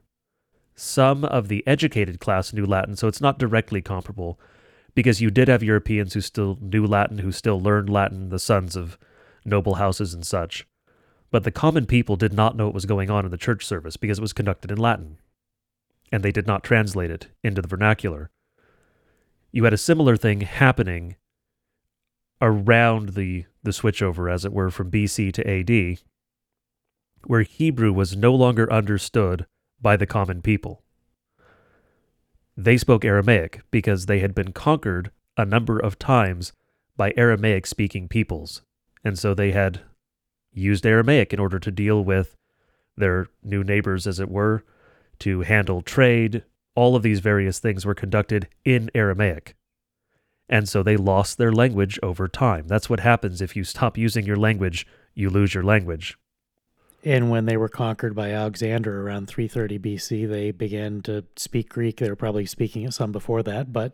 Some of the educated class knew Latin, so it's not directly comparable because you did have Europeans who still knew Latin, who still learned Latin, the sons of noble houses and such. But the common people did not know what was going on in the church service because it was conducted in Latin and they did not translate it into the vernacular. You had a similar thing happening around the, the switchover, as it were, from BC to AD, where Hebrew was no longer understood by the common people. They spoke Aramaic because they had been conquered a number of times by Aramaic speaking peoples, and so they had used Aramaic in order to deal with their new neighbors, as it were, to handle trade. All of these various things were conducted in Aramaic. And so they lost their language over time. That's what happens if you stop using your language, you lose your language. And when they were conquered by Alexander around 330 BC, they began to speak Greek. They were probably speaking some before that. But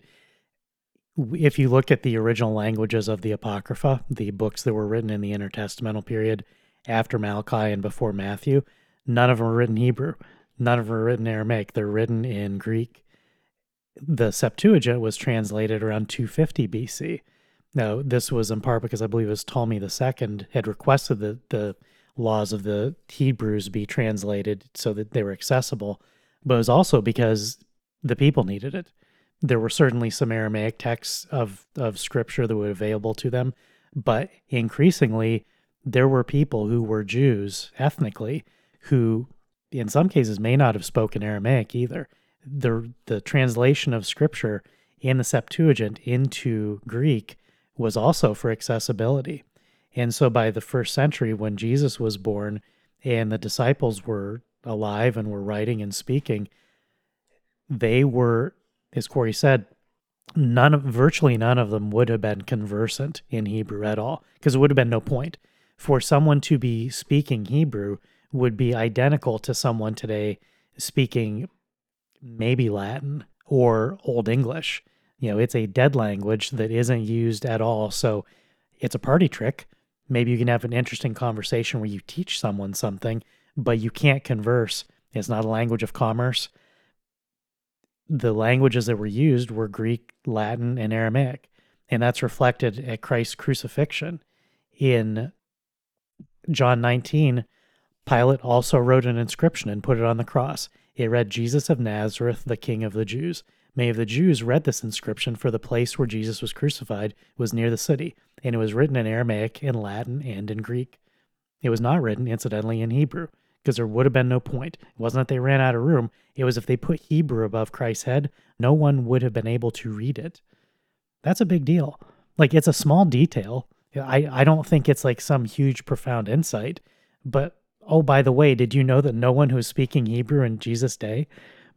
if you look at the original languages of the Apocrypha, the books that were written in the intertestamental period after Malachi and before Matthew, none of them are written Hebrew. None of them are written Aramaic, they're written in Greek. The Septuagint was translated around 250 BC. Now, this was in part because I believe it was Ptolemy II had requested that the laws of the Hebrews be translated so that they were accessible, but it was also because the people needed it. There were certainly some Aramaic texts of, of scripture that were available to them, but increasingly, there were people who were Jews ethnically who in some cases may not have spoken Aramaic either. The the translation of scripture in the Septuagint into Greek was also for accessibility. And so by the first century when Jesus was born and the disciples were alive and were writing and speaking, they were, as Corey said, none of virtually none of them would have been conversant in Hebrew at all, because it would have been no point. For someone to be speaking Hebrew, would be identical to someone today speaking maybe Latin or Old English. You know, it's a dead language that isn't used at all. So it's a party trick. Maybe you can have an interesting conversation where you teach someone something, but you can't converse. It's not a language of commerce. The languages that were used were Greek, Latin, and Aramaic. And that's reflected at Christ's crucifixion. In John 19, Pilate also wrote an inscription and put it on the cross. It read, Jesus of Nazareth, the King of the Jews. Many of the Jews read this inscription, for the place where Jesus was crucified was near the city, and it was written in Aramaic, in Latin, and in Greek. It was not written, incidentally, in Hebrew, because there would have been no point. It wasn't that they ran out of room, it was if they put Hebrew above Christ's head, no one would have been able to read it. That's a big deal. Like it's a small detail. I, I don't think it's like some huge profound insight, but oh, by the way, did you know that no one who was speaking Hebrew in Jesus' day?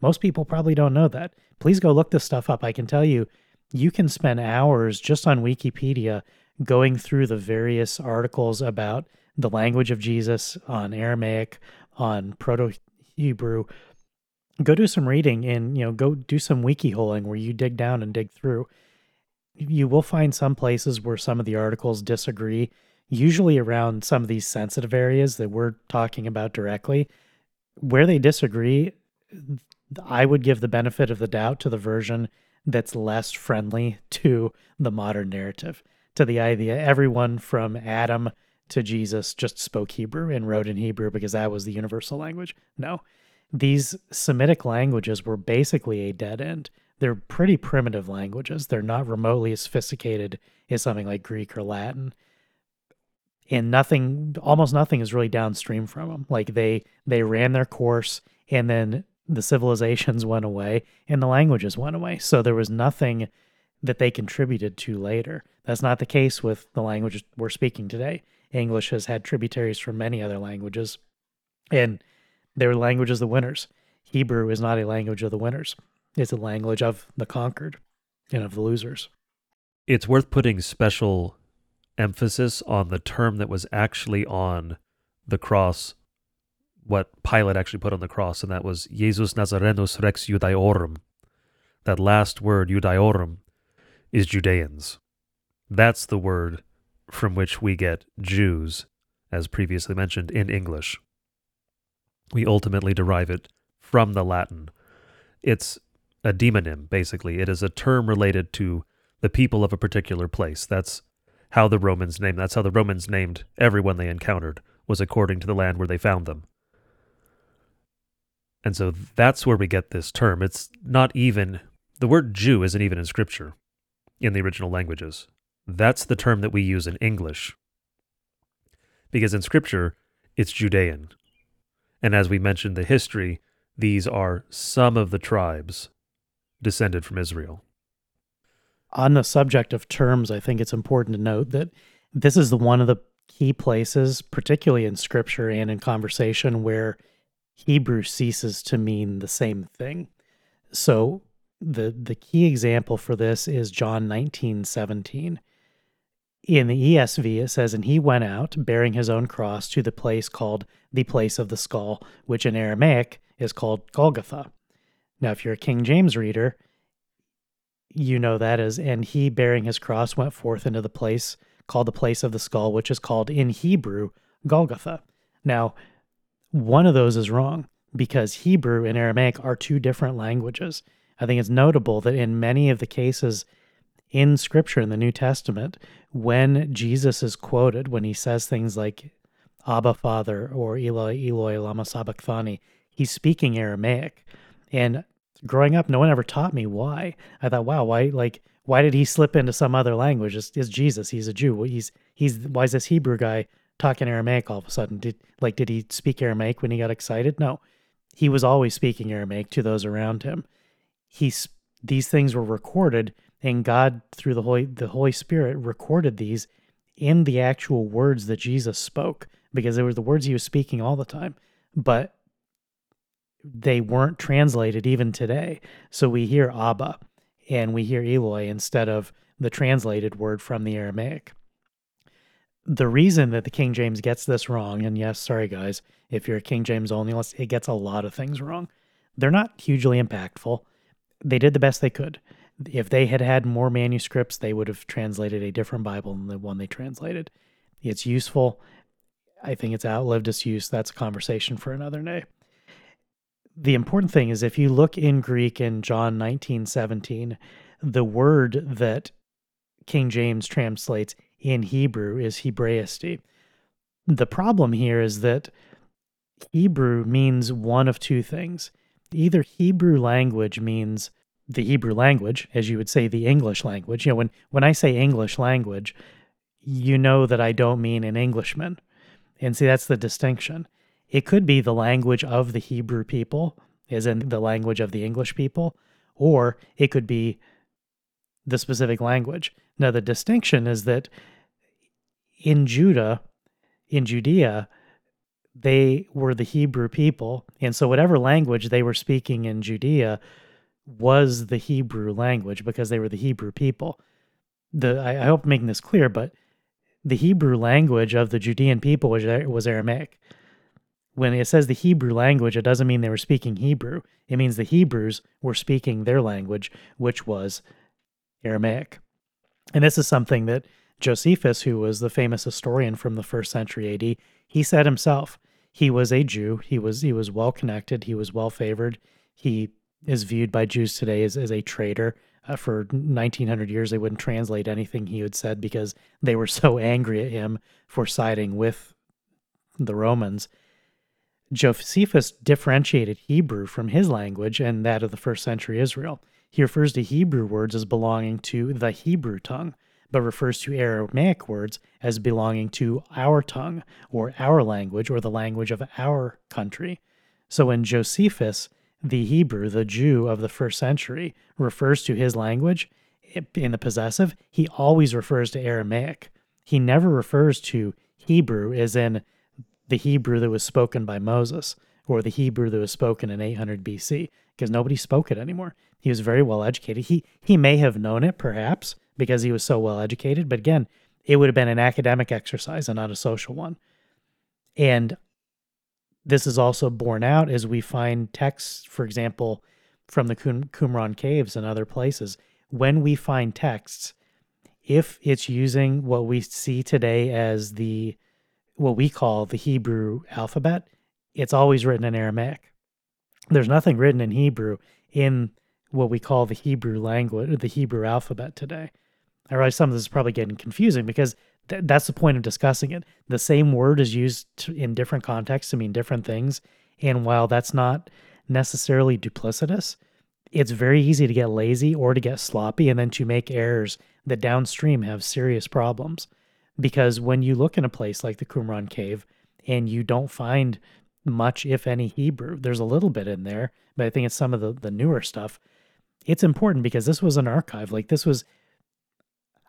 Most people probably don't know that. Please go look this stuff up. I can tell you, you can spend hours just on Wikipedia going through the various articles about the language of Jesus on Aramaic, on Proto Hebrew. Go do some reading and you know go do some wiki holing where you dig down and dig through. You will find some places where some of the articles disagree, usually around some of these sensitive areas that we're talking about directly. Where they disagree, I would give the benefit of the doubt to the version that's less friendly to the modern narrative, to the idea everyone from Adam to Jesus just spoke Hebrew and wrote in Hebrew because that was the universal language. No, these Semitic languages were basically a dead end. They're pretty primitive languages. They're not remotely as sophisticated as something like Greek or Latin. And nothing, almost nothing is really downstream from them. Like they they ran their course and then the civilizations went away and the languages went away. So there was nothing that they contributed to later. That's not the case with the languages we're speaking today. English has had tributaries from many other languages, and they're languages of the winners. Hebrew is not a language of the winners, it's a language of the conquered and of the losers. It's worth putting special emphasis on the term that was actually on the cross what Pilate actually put on the cross, and that was Jesus Nazarenus Rex Judaeorum. That last word, Judaeorum, is Judeans. That's the word from which we get Jews, as previously mentioned, in English. We ultimately derive it from the Latin. It's a demonym, basically. It is a term related to the people of a particular place. That's how the Romans named. That's how the Romans named everyone they encountered, was according to the land where they found them. And so that's where we get this term. It's not even, the word Jew isn't even in scripture in the original languages. That's the term that we use in English. Because in scripture, it's Judean. And as we mentioned the history, these are some of the tribes descended from Israel. On the subject of terms, I think it's important to note that this is the one of the key places, particularly in scripture and in conversation, where Hebrew ceases to mean the same thing. So the the key example for this is John 19:17. In the ESV it says and he went out bearing his own cross to the place called the place of the skull, which in Aramaic is called Golgotha. Now if you're a King James reader, you know that as and he bearing his cross went forth into the place called the place of the skull, which is called in Hebrew Golgotha. Now, one of those is wrong because Hebrew and Aramaic are two different languages. I think it's notable that in many of the cases in Scripture in the New Testament, when Jesus is quoted, when he says things like Abba Father or Eloi, Eloi, Lama Sabachthani, he's speaking Aramaic. And growing up, no one ever taught me why. I thought, wow, why, like, why did he slip into some other language? It's Jesus. He's a Jew. He's, he's, why is this Hebrew guy talking Aramaic all of a sudden. Did like did he speak Aramaic when he got excited? No. He was always speaking Aramaic to those around him. He's these things were recorded and God through the Holy the Holy Spirit recorded these in the actual words that Jesus spoke because they were the words he was speaking all the time. But they weren't translated even today. So we hear Abba and we hear Eloi instead of the translated word from the Aramaic the reason that the King James gets this wrong, and yes, sorry guys, if you're a King James Onlyist, it gets a lot of things wrong. They're not hugely impactful. They did the best they could. If they had had more manuscripts, they would have translated a different Bible than the one they translated. It's useful. I think it's outlived its use. That's a conversation for another day. The important thing is if you look in Greek in John 19 17, the word that King James translates in Hebrew is Hebraisti. The problem here is that Hebrew means one of two things. Either Hebrew language means the Hebrew language, as you would say the English language. You know, when, when I say English language, you know that I don't mean an Englishman. And see, that's the distinction. It could be the language of the Hebrew people, as in the language of the English people, or it could be the specific language. Now, the distinction is that in Judah, in Judea, they were the Hebrew people. And so, whatever language they were speaking in Judea was the Hebrew language because they were the Hebrew people. The I, I hope I'm making this clear, but the Hebrew language of the Judean people was, was Aramaic. When it says the Hebrew language, it doesn't mean they were speaking Hebrew. It means the Hebrews were speaking their language, which was Aramaic. And this is something that Josephus, who was the famous historian from the first century AD, he said himself. He was a Jew. He was he was well connected. He was well favored. He is viewed by Jews today as, as a traitor. Uh, for 1900 years, they wouldn't translate anything he had said because they were so angry at him for siding with the Romans. Josephus differentiated Hebrew from his language and that of the first century Israel. He refers to Hebrew words as belonging to the Hebrew tongue, but refers to Aramaic words as belonging to our tongue or our language or the language of our country. So when Josephus, the Hebrew, the Jew of the first century, refers to his language eh, in the possessive, he always refers to Aramaic. He never refers to Hebrew as in the Hebrew that was spoken by Moses or the Hebrew that was spoken in 800 BC because nobody spoke it anymore. He was very well educated. He he may have known it perhaps because he was so well educated, but again, it would have been an academic exercise and not a social one. And this is also borne out as we find texts, for example, from the Qumran caves and other places. When we find texts, if it's using what we see today as the what we call the Hebrew alphabet, it's always written in Aramaic. There's nothing written in Hebrew in what we call the Hebrew language, or the Hebrew alphabet today. I realize some of this is probably getting confusing because th- that's the point of discussing it. The same word is used to, in different contexts to mean different things. And while that's not necessarily duplicitous, it's very easy to get lazy or to get sloppy and then to make errors that downstream have serious problems. Because when you look in a place like the Qumran Cave and you don't find much, if any, Hebrew, there's a little bit in there, but I think it's some of the, the newer stuff. It's important because this was an archive. Like this was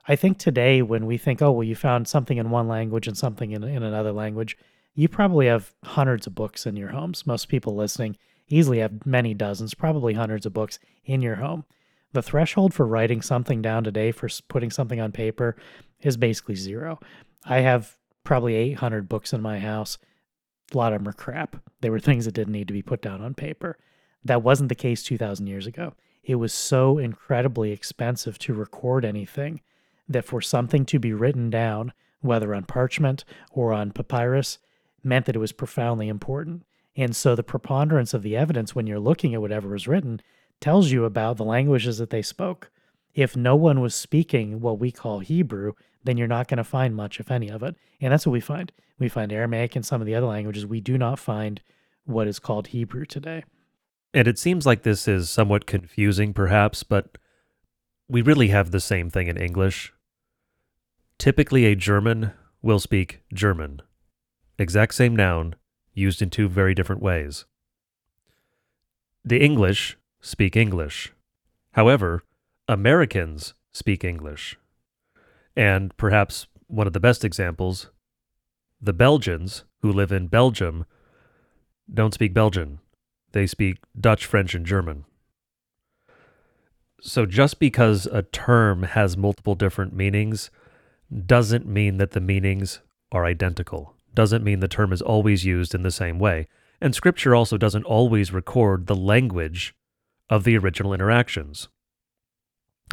I think today when we think, oh, well, you found something in one language and something in, in another language, you probably have hundreds of books in your homes. Most people listening easily have many dozens, probably hundreds of books in your home. The threshold for writing something down today, for putting something on paper, is basically zero. I have probably 800 books in my house. A lot of them are crap. They were things that didn't need to be put down on paper. That wasn't the case 2,000 years ago. It was so incredibly expensive to record anything that for something to be written down, whether on parchment or on papyrus, meant that it was profoundly important. And so the preponderance of the evidence when you're looking at whatever was written tells you about the languages that they spoke. If no one was speaking what we call Hebrew, then you're not going to find much, if any, of it. And that's what we find. We find Aramaic and some of the other languages. We do not find what is called Hebrew today. And it seems like this is somewhat confusing, perhaps, but we really have the same thing in English. Typically, a German will speak German. Exact same noun, used in two very different ways. The English speak English. However, Americans speak English. And perhaps one of the best examples, the Belgians who live in Belgium don't speak Belgian. They speak Dutch, French, and German. So just because a term has multiple different meanings doesn't mean that the meanings are identical, doesn't mean the term is always used in the same way. And scripture also doesn't always record the language of the original interactions.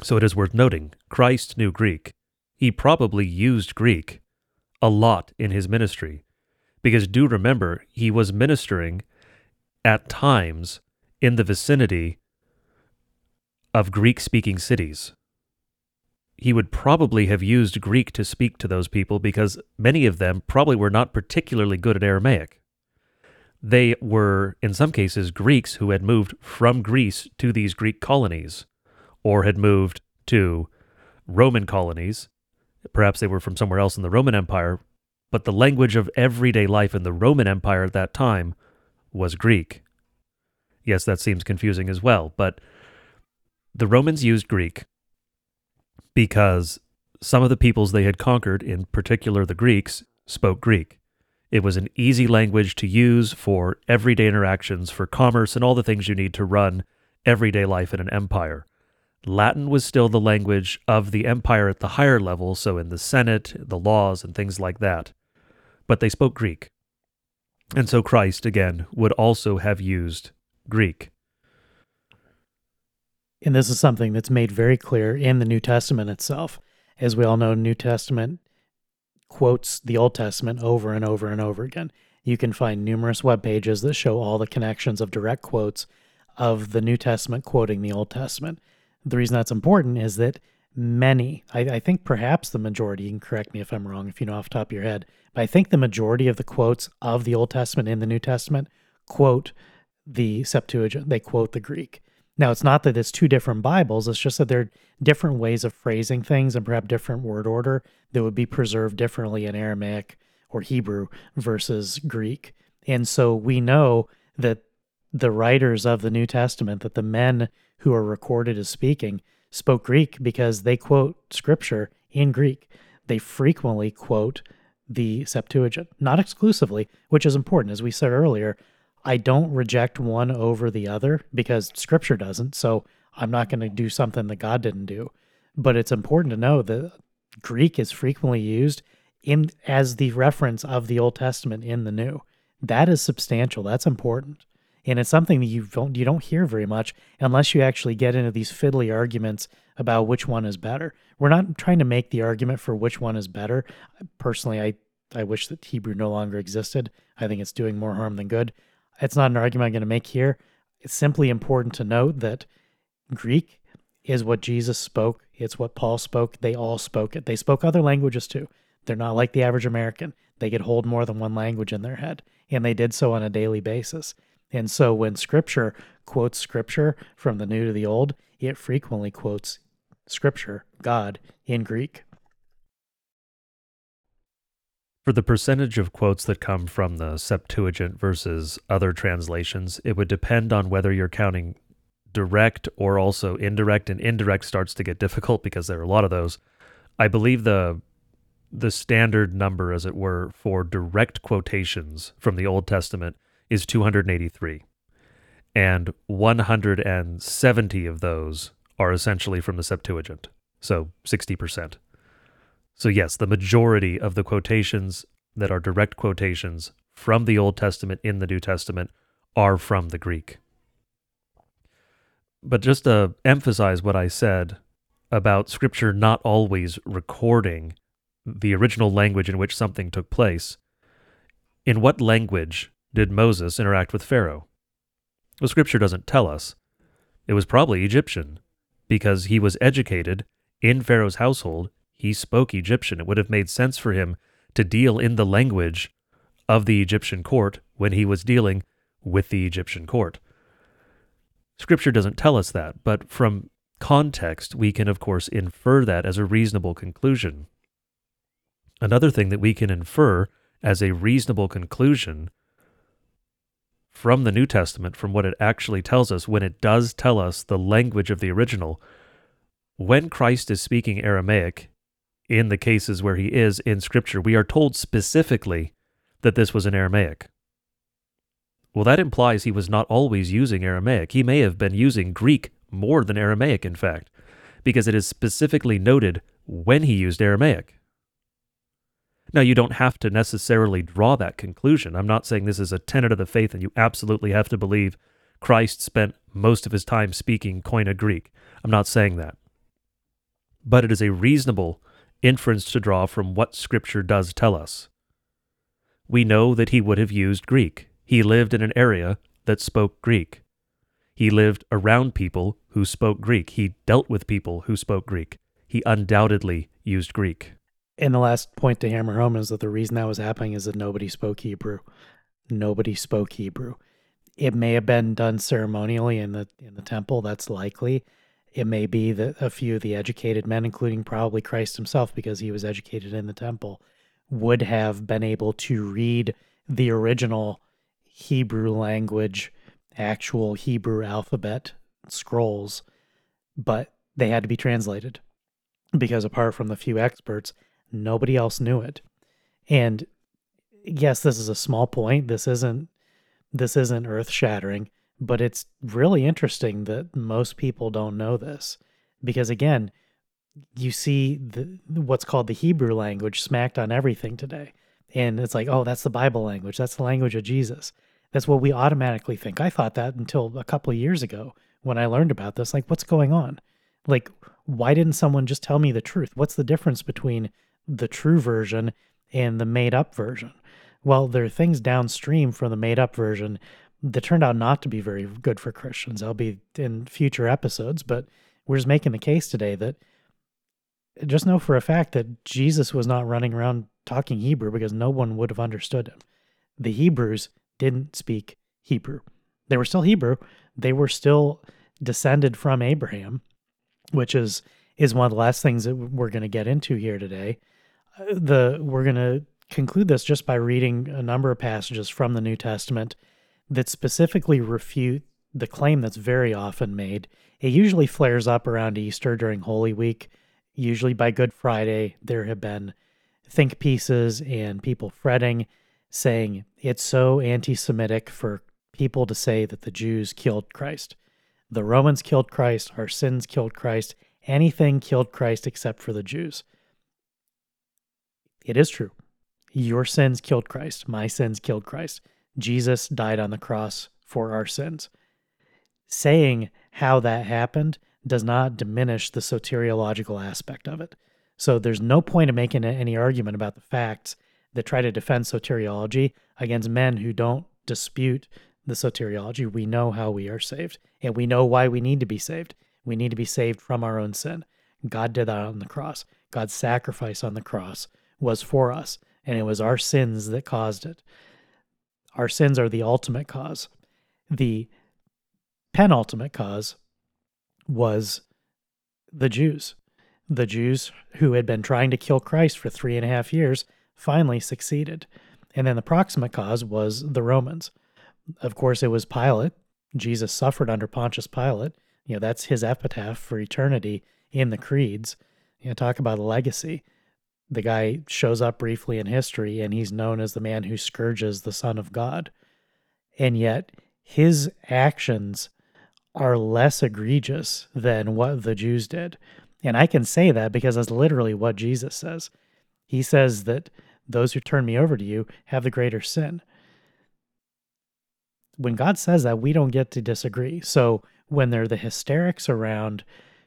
So it is worth noting Christ knew Greek. He probably used Greek a lot in his ministry. Because do remember, he was ministering at times in the vicinity of Greek speaking cities he would probably have used Greek to speak to those people because many of them probably were not particularly good at Aramaic. They were, in some cases, Greeks who had moved from Greece to these Greek colonies, or had moved to Roman colonies. Perhaps they were from somewhere else in the Roman Empire, but the language of everyday life in the Roman Empire at that time was Greek. Yes, that seems confusing as well, but the Romans used Greek because some of the peoples they had conquered, in particular the Greeks, spoke Greek. It was an easy language to use for everyday interactions, for commerce, and all the things you need to run everyday life in an empire. Latin was still the language of the empire at the higher level, so in the Senate, the laws, and things like that. But they spoke Greek. And so Christ, again, would also have used Greek. And this is something that's made very clear in the New Testament itself. As we all know, New Testament quotes the Old Testament over and over and over again. You can find numerous web pages that show all the connections of direct quotes of the New Testament quoting the Old Testament. The reason that's important is that many, I, I, think perhaps the majority, you can correct me if I'm wrong, if you know off the top of your head, but I think the majority of the quotes of the Old Testament in the New Testament quote the Septuagint, they quote the Greek. Now, it's not that it's two different Bibles, it's just that they're different ways of phrasing things and perhaps different word order that would be preserved differently in Aramaic or Hebrew versus Greek. And so we know that the writers of the New Testament, that the men who are recorded as speaking, spoke Greek because they quote scripture in Greek. They frequently quote the Septuagint, not exclusively, which is important. As we said earlier, I don't reject one over the other because scripture doesn't. So I'm not going to do something that God didn't do. But it's important to know that Greek is frequently used in as the reference of the Old Testament in the New. That is substantial. That's important. And it's something that you don't you don't hear very much unless you actually get into these fiddly arguments about which one is better. We're not trying to make the argument for which one is better. Personally, I I wish that Hebrew no longer existed. I think it's doing more harm than good. It's not an argument I'm going to make here. It's simply important to note that Greek is what Jesus spoke. It's what Paul spoke. They all spoke it. They spoke other languages too. They're not like the average American. They could hold more than one language in their head, and they did so on a daily basis. And so when scripture quotes scripture from the new to the old, it frequently quotes scripture, God, in Greek. For the percentage of quotes that come from the Septuagint versus other translations, it would depend on whether you're counting direct or also indirect, and indirect starts to get difficult because there are a lot of those. I believe the the standard number, as it were, for direct quotations from the Old Testament is 283. And 170 of those are essentially from the Septuagint. So 60%. So, yes, the majority of the quotations that are direct quotations from the Old Testament in the New Testament are from the Greek. But just to emphasize what I said about Scripture not always recording the original language in which something took place, in what language did Moses interact with Pharaoh? Well, Scripture doesn't tell us. It was probably Egyptian, because he was educated in Pharaoh's household he spoke Egyptian. It would have made sense for him to deal in the language of the Egyptian court when he was dealing with the Egyptian court. Scripture doesn't tell us that, but from context, we can, of course, infer that as a reasonable conclusion. Another thing that we can infer as a reasonable conclusion from the New Testament, from what it actually tells us, when it does tell us the language of the original, when Christ is speaking Aramaic, in the cases where he is in Scripture, we are told specifically that this was in Aramaic. Well, that implies he was not always using Aramaic. He may have been using Greek more than Aramaic, in fact, because it is specifically noted when he used Aramaic. Now, you don't have to necessarily draw that conclusion. I'm not saying this is a tenet of the faith and you absolutely have to believe Christ spent most of his time speaking Koine Greek. I'm not saying that. But it is a reasonable inference to draw from what Scripture does tell us. We know that he would have used Greek. He lived in an area that spoke Greek. He lived around people who spoke Greek. He dealt with people who spoke Greek. He undoubtedly used Greek. And the last point to hammer home is that the reason that was happening is that nobody spoke Hebrew. Nobody spoke Hebrew. It may have been done ceremonially in the in the temple, that's likely, it may be that a few of the educated men, including probably Christ himself, because he was educated in the temple, would have been able to read the original Hebrew language, actual Hebrew alphabet scrolls, but they had to be translated because apart from the few experts, nobody else knew it. And yes, this is a small point. This isn't this isn't earth-shattering, but it's really interesting that most people don't know this because again, you see the what's called the Hebrew language smacked on everything today. And it's like, oh, that's the Bible language. That's the language of Jesus. That's what we automatically think. I thought that until a couple of years ago when I learned about this. Like, what's going on? Like, why didn't someone just tell me the truth? What's the difference between the true version and the made up version? Well, there are things downstream from the made up version that turned out not to be very good for Christians. I'll be in future episodes, but we're just making the case today that just know for a fact that Jesus was not running around talking Hebrew because no one would have understood him. The Hebrews didn't speak Hebrew. They were still Hebrew. They were still descended from Abraham, which is is one of the last things that we're going to get into here today. The we're going to conclude this just by reading a number of passages from the New Testament that specifically refute the claim that's very often made. It usually flares up around Easter during Holy Week usually by Good Friday, there have been think pieces and people fretting, saying it's so anti Semitic for people to say that the Jews killed Christ. The Romans killed Christ, our sins killed Christ, anything killed Christ except for the Jews. It is true. Your sins killed Christ. My sins killed Christ. Jesus died on the cross for our sins. Saying how that happened does not diminish the soteriological aspect of it. So there's no point in making any argument about the facts that try to defend soteriology against men who don't dispute the soteriology. We know how we are saved, and we know why we need to be saved. We need to be saved from our own sin. God did that on the cross. God's sacrifice on the cross was for us, and it was our sins that caused it. Our sins are the ultimate cause. The penultimate cause was the Jews. The Jews who had been trying to kill Christ for three and a half years finally succeeded. And then the proximate cause was the Romans. Of course, it was Pilate. Jesus suffered under Pontius Pilate. You know, that's his epitaph for eternity in the creeds. You know, talk about a legacy. The guy shows up briefly in history and he's known as the man who scourges the Son of God. And yet, his actions are less egregious than what the Jews did. And I can say that because that's literally what Jesus says. He says that those who turn me over to you have the greater sin. When God says that, we don't get to disagree. So when there are the hysterics around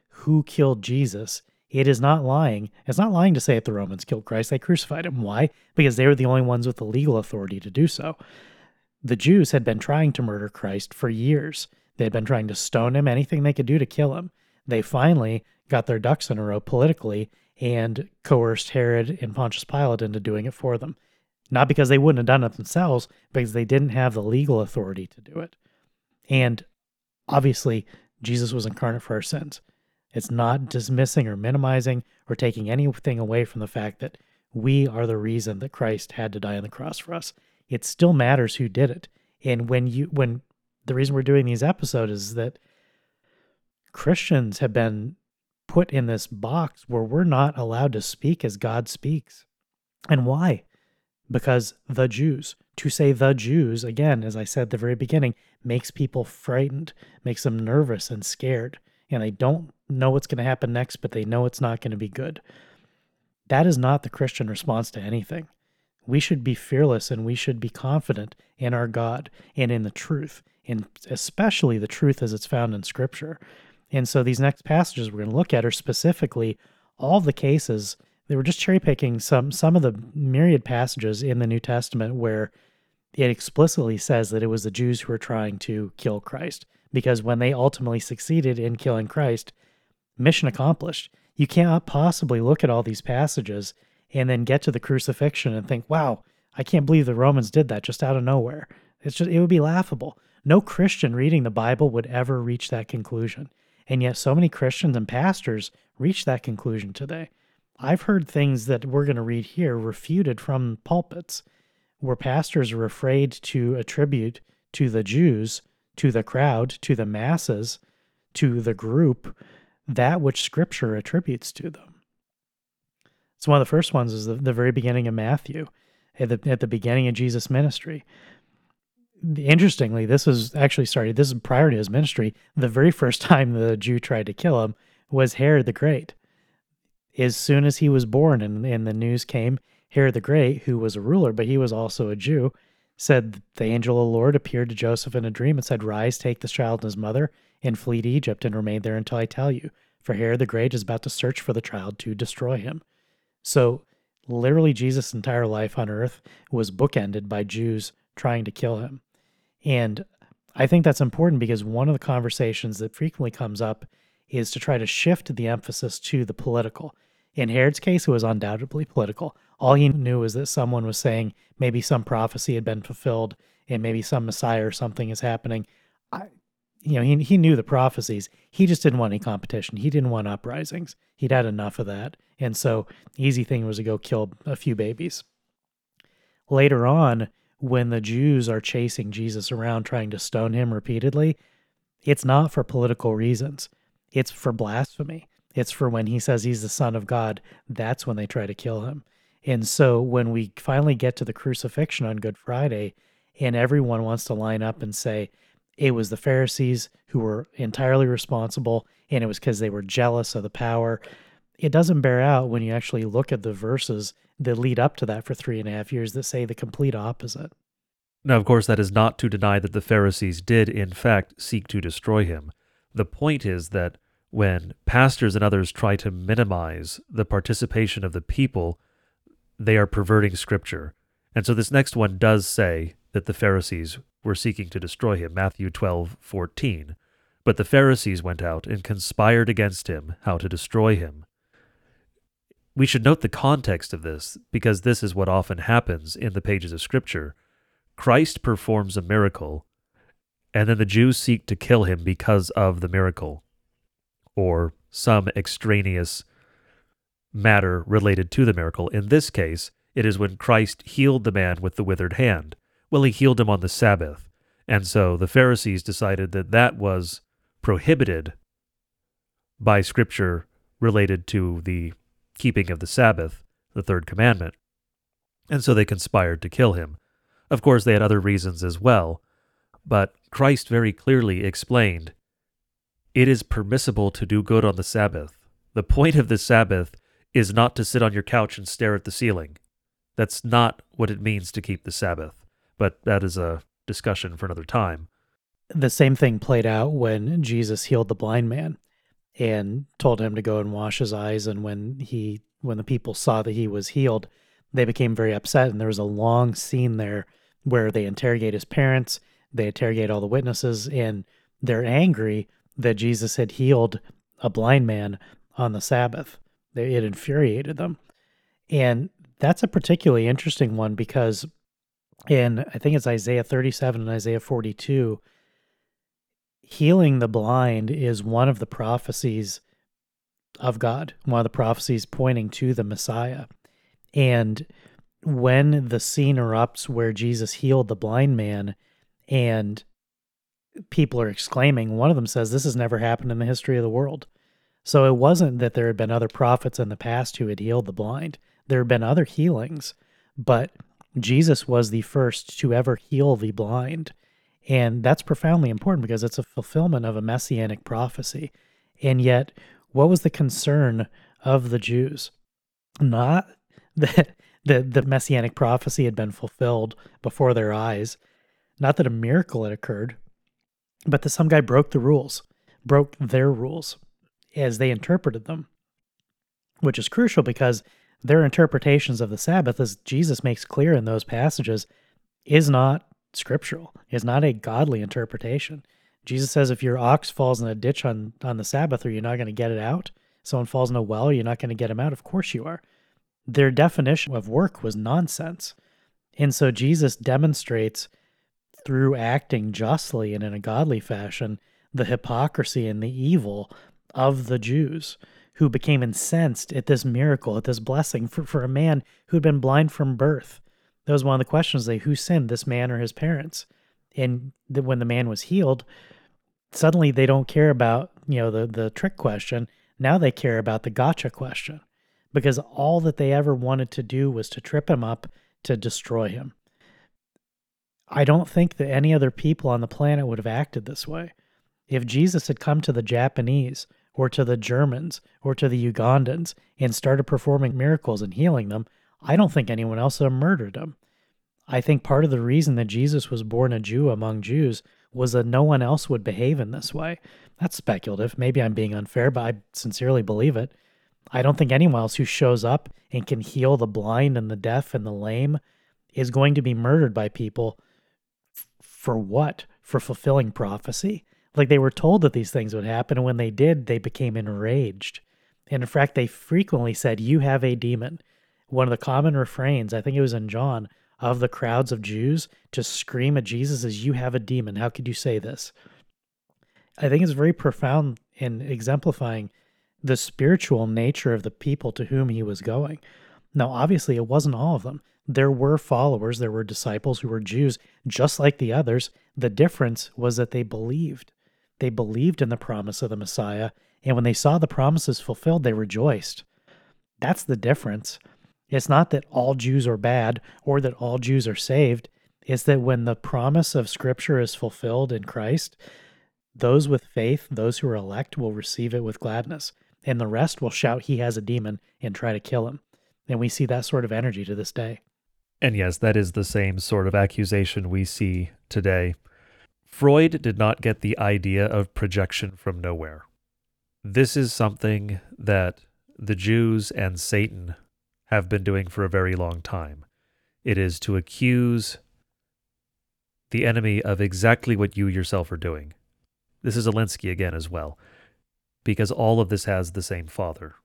who killed Jesus, it is not lying. It's not lying to say that the Romans killed Christ. They crucified him. Why? Because they were the only ones with the legal authority to do so. The Jews had been trying to murder Christ for years. They'd been trying to stone him, anything they could do to kill him. They finally got their ducks in a row politically and coerced Herod and Pontius Pilate into doing it for them. Not because they wouldn't have done it themselves, because they didn't have the legal authority to do it. And obviously, Jesus was incarnate for our sins. It's not dismissing or minimizing or taking anything away from the fact that we are the reason that Christ had to die on the cross for us. It still matters who did it. And when you when the reason we're doing these episodes is that Christians have been put in this box where we're not allowed to speak as God speaks. And why? Because the Jews, to say the Jews, again, as I said at the very beginning, makes people frightened, makes them nervous and scared. And they don't know what's going to happen next, but they know it's not going to be good. That is not the Christian response to anything. We should be fearless and we should be confident in our God and in the truth and especially the truth as it's found in Scripture. And so these next passages we're going to look at are specifically all the cases. They were just cherry picking some some of the myriad passages in the New Testament where it explicitly says that it was the Jews who were trying to kill Christ. Because when they ultimately succeeded in killing Christ, mission accomplished. You cannot possibly look at all these passages and then get to the crucifixion and think, wow, I can't believe the Romans did that just out of nowhere. It's just it would be laughable. No Christian reading the Bible would ever reach that conclusion. And yet, so many Christians and pastors reach that conclusion today. I've heard things that we're going to read here refuted from pulpits where pastors are afraid to attribute to the Jews, to the crowd, to the masses, to the group, that which Scripture attributes to them. So one of the first ones is the, the very beginning of Matthew, at the at the beginning of Jesus' ministry. Interestingly, this was actually sorry, this is prior to his ministry. The very first time the Jew tried to kill him was Herod the Great. As soon as he was born and, and the news came, Herod the Great, who was a ruler, but he was also a Jew, said the angel of the Lord appeared to Joseph in a dream and said, Rise, take this child and his mother, and flee to Egypt and remain there until I tell you. For Herod the Great is about to search for the child to destroy him. So, literally, Jesus' entire life on earth was bookended by Jews trying to kill him. And I think that's important because one of the conversations that frequently comes up is to try to shift the emphasis to the political. In Herod's case, it was undoubtedly political. All he knew was that someone was saying maybe some prophecy had been fulfilled and maybe some Messiah or something is happening. I, you know, he, he knew the prophecies. He just didn't want any competition. He didn't want uprisings. He'd had enough of that. And so, easy thing was to go kill a few babies. Later on, when the Jews are chasing Jesus around trying to stone him repeatedly, it's not for political reasons. It's for blasphemy. It's for when he says he's the son of God. That's when they try to kill him. And so when we finally get to the crucifixion on Good Friday, and everyone wants to line up and say it was the Pharisees who were entirely responsible, and it was because they were jealous of the power it doesn't bear out when you actually look at the verses that lead up to that for three and a half years that say the complete opposite. Now, of course, that is not to deny that the Pharisees did, in fact, seek to destroy him. The point is that when pastors and others try to minimize the participation of the people, they are perverting Scripture. And so this next one does say that the Pharisees were seeking to destroy him, Matthew 12:14. But the Pharisees went out and conspired against him how to destroy him. We should note the context of this because this is what often happens in the pages of Scripture. Christ performs a miracle, and then the Jews seek to kill him because of the miracle, or some extraneous matter related to the miracle. In this case, it is when Christ healed the man with the withered hand. Well, he healed him on the Sabbath. And so the Pharisees decided that that was prohibited by Scripture related to the keeping of the Sabbath, the third commandment. And so they conspired to kill him. Of course, they had other reasons as well, but Christ very clearly explained it is permissible to do good on the Sabbath. The point of the Sabbath is not to sit on your couch and stare at the ceiling. That's not what it means to keep the Sabbath, but that is a discussion for another time. The same thing played out when Jesus healed the blind man and told him to go and wash his eyes. And when he, when the people saw that he was healed, they became very upset. And there was a long scene there where they interrogate his parents, they interrogate all the witnesses, and they're angry that Jesus had healed a blind man on the Sabbath. It infuriated them. And that's a particularly interesting one because in, I think it's Isaiah 37 and Isaiah 42, healing the blind is one of the prophecies of God, one of the prophecies pointing to the Messiah. And when the scene erupts where Jesus healed the blind man and people are exclaiming, one of them says, This has never happened in the history of the world. So it wasn't that there had been other prophets in the past who had healed the blind. There had been other healings, but Jesus was the first to ever heal the blind. And that's profoundly important because it's a fulfillment of a messianic prophecy. And yet, what was the concern of the Jews? Not that the, the messianic prophecy had been fulfilled before their eyes, not that a miracle had occurred, but that some guy broke the rules, broke their rules as they interpreted them, which is crucial because their interpretations of the Sabbath, as Jesus makes clear in those passages, is not scriptural. It's not a godly interpretation. Jesus says if your ox falls in a ditch on, on the Sabbath, are you not going to get it out? Someone falls in a well, you're not going to get him out? Of course you are. Their definition of work was nonsense. And so Jesus demonstrates through acting justly and in a godly fashion the hypocrisy and the evil of the Jews who became incensed at this miracle, at this blessing for, for a man who'd been blind from birth. That was one of the questions they who sinned, this man or his parents? And the, when the man was healed, suddenly they don't care about, you know, the the trick question. Now they care about the gotcha question. Because all that they ever wanted to do was to trip him up to destroy him. I don't think that any other people on the planet would have acted this way. If Jesus had come to the Japanese or to the Germans or to the Ugandans and started performing miracles and healing them, I don't think anyone else would have murdered him. I think part of the reason that Jesus was born a Jew among Jews was that no one else would behave in this way. That's speculative. Maybe I'm being unfair, but I sincerely believe it. I don't think anyone else who shows up and can heal the blind and the deaf and the lame is going to be murdered by people for what? For fulfilling prophecy? Like they were told that these things would happen, and when they did, they became enraged. And in fact, they frequently said, You have a demon. One of the common refrains, I think it was in John, of the crowds of Jews to scream at Jesus is, You have a demon. How could you say this? I think it's very profound in exemplifying the spiritual nature of the people to whom he was going. Now, obviously, it wasn't all of them there were followers, there were disciples who were Jews just like the others. The difference was that they believed. They believed in the promise of the Messiah, and when they saw the promises fulfilled, they rejoiced. That's the difference. It's not that all Jews are bad or that all Jews are saved. It's that when the promise of Scripture is fulfilled in Christ, those with faith, those who are elect, will receive it with gladness, and the rest will shout, He has a demon, and try to kill him. And we see that sort of energy to this day. And yes, that is the same sort of accusation we see today. Freud did not get the idea of projection from nowhere. This is something that the Jews and Satan have been doing for a very long time. It is to accuse the enemy of exactly what you yourself are doing. This is Alinsky again as well, because all of this has the same father.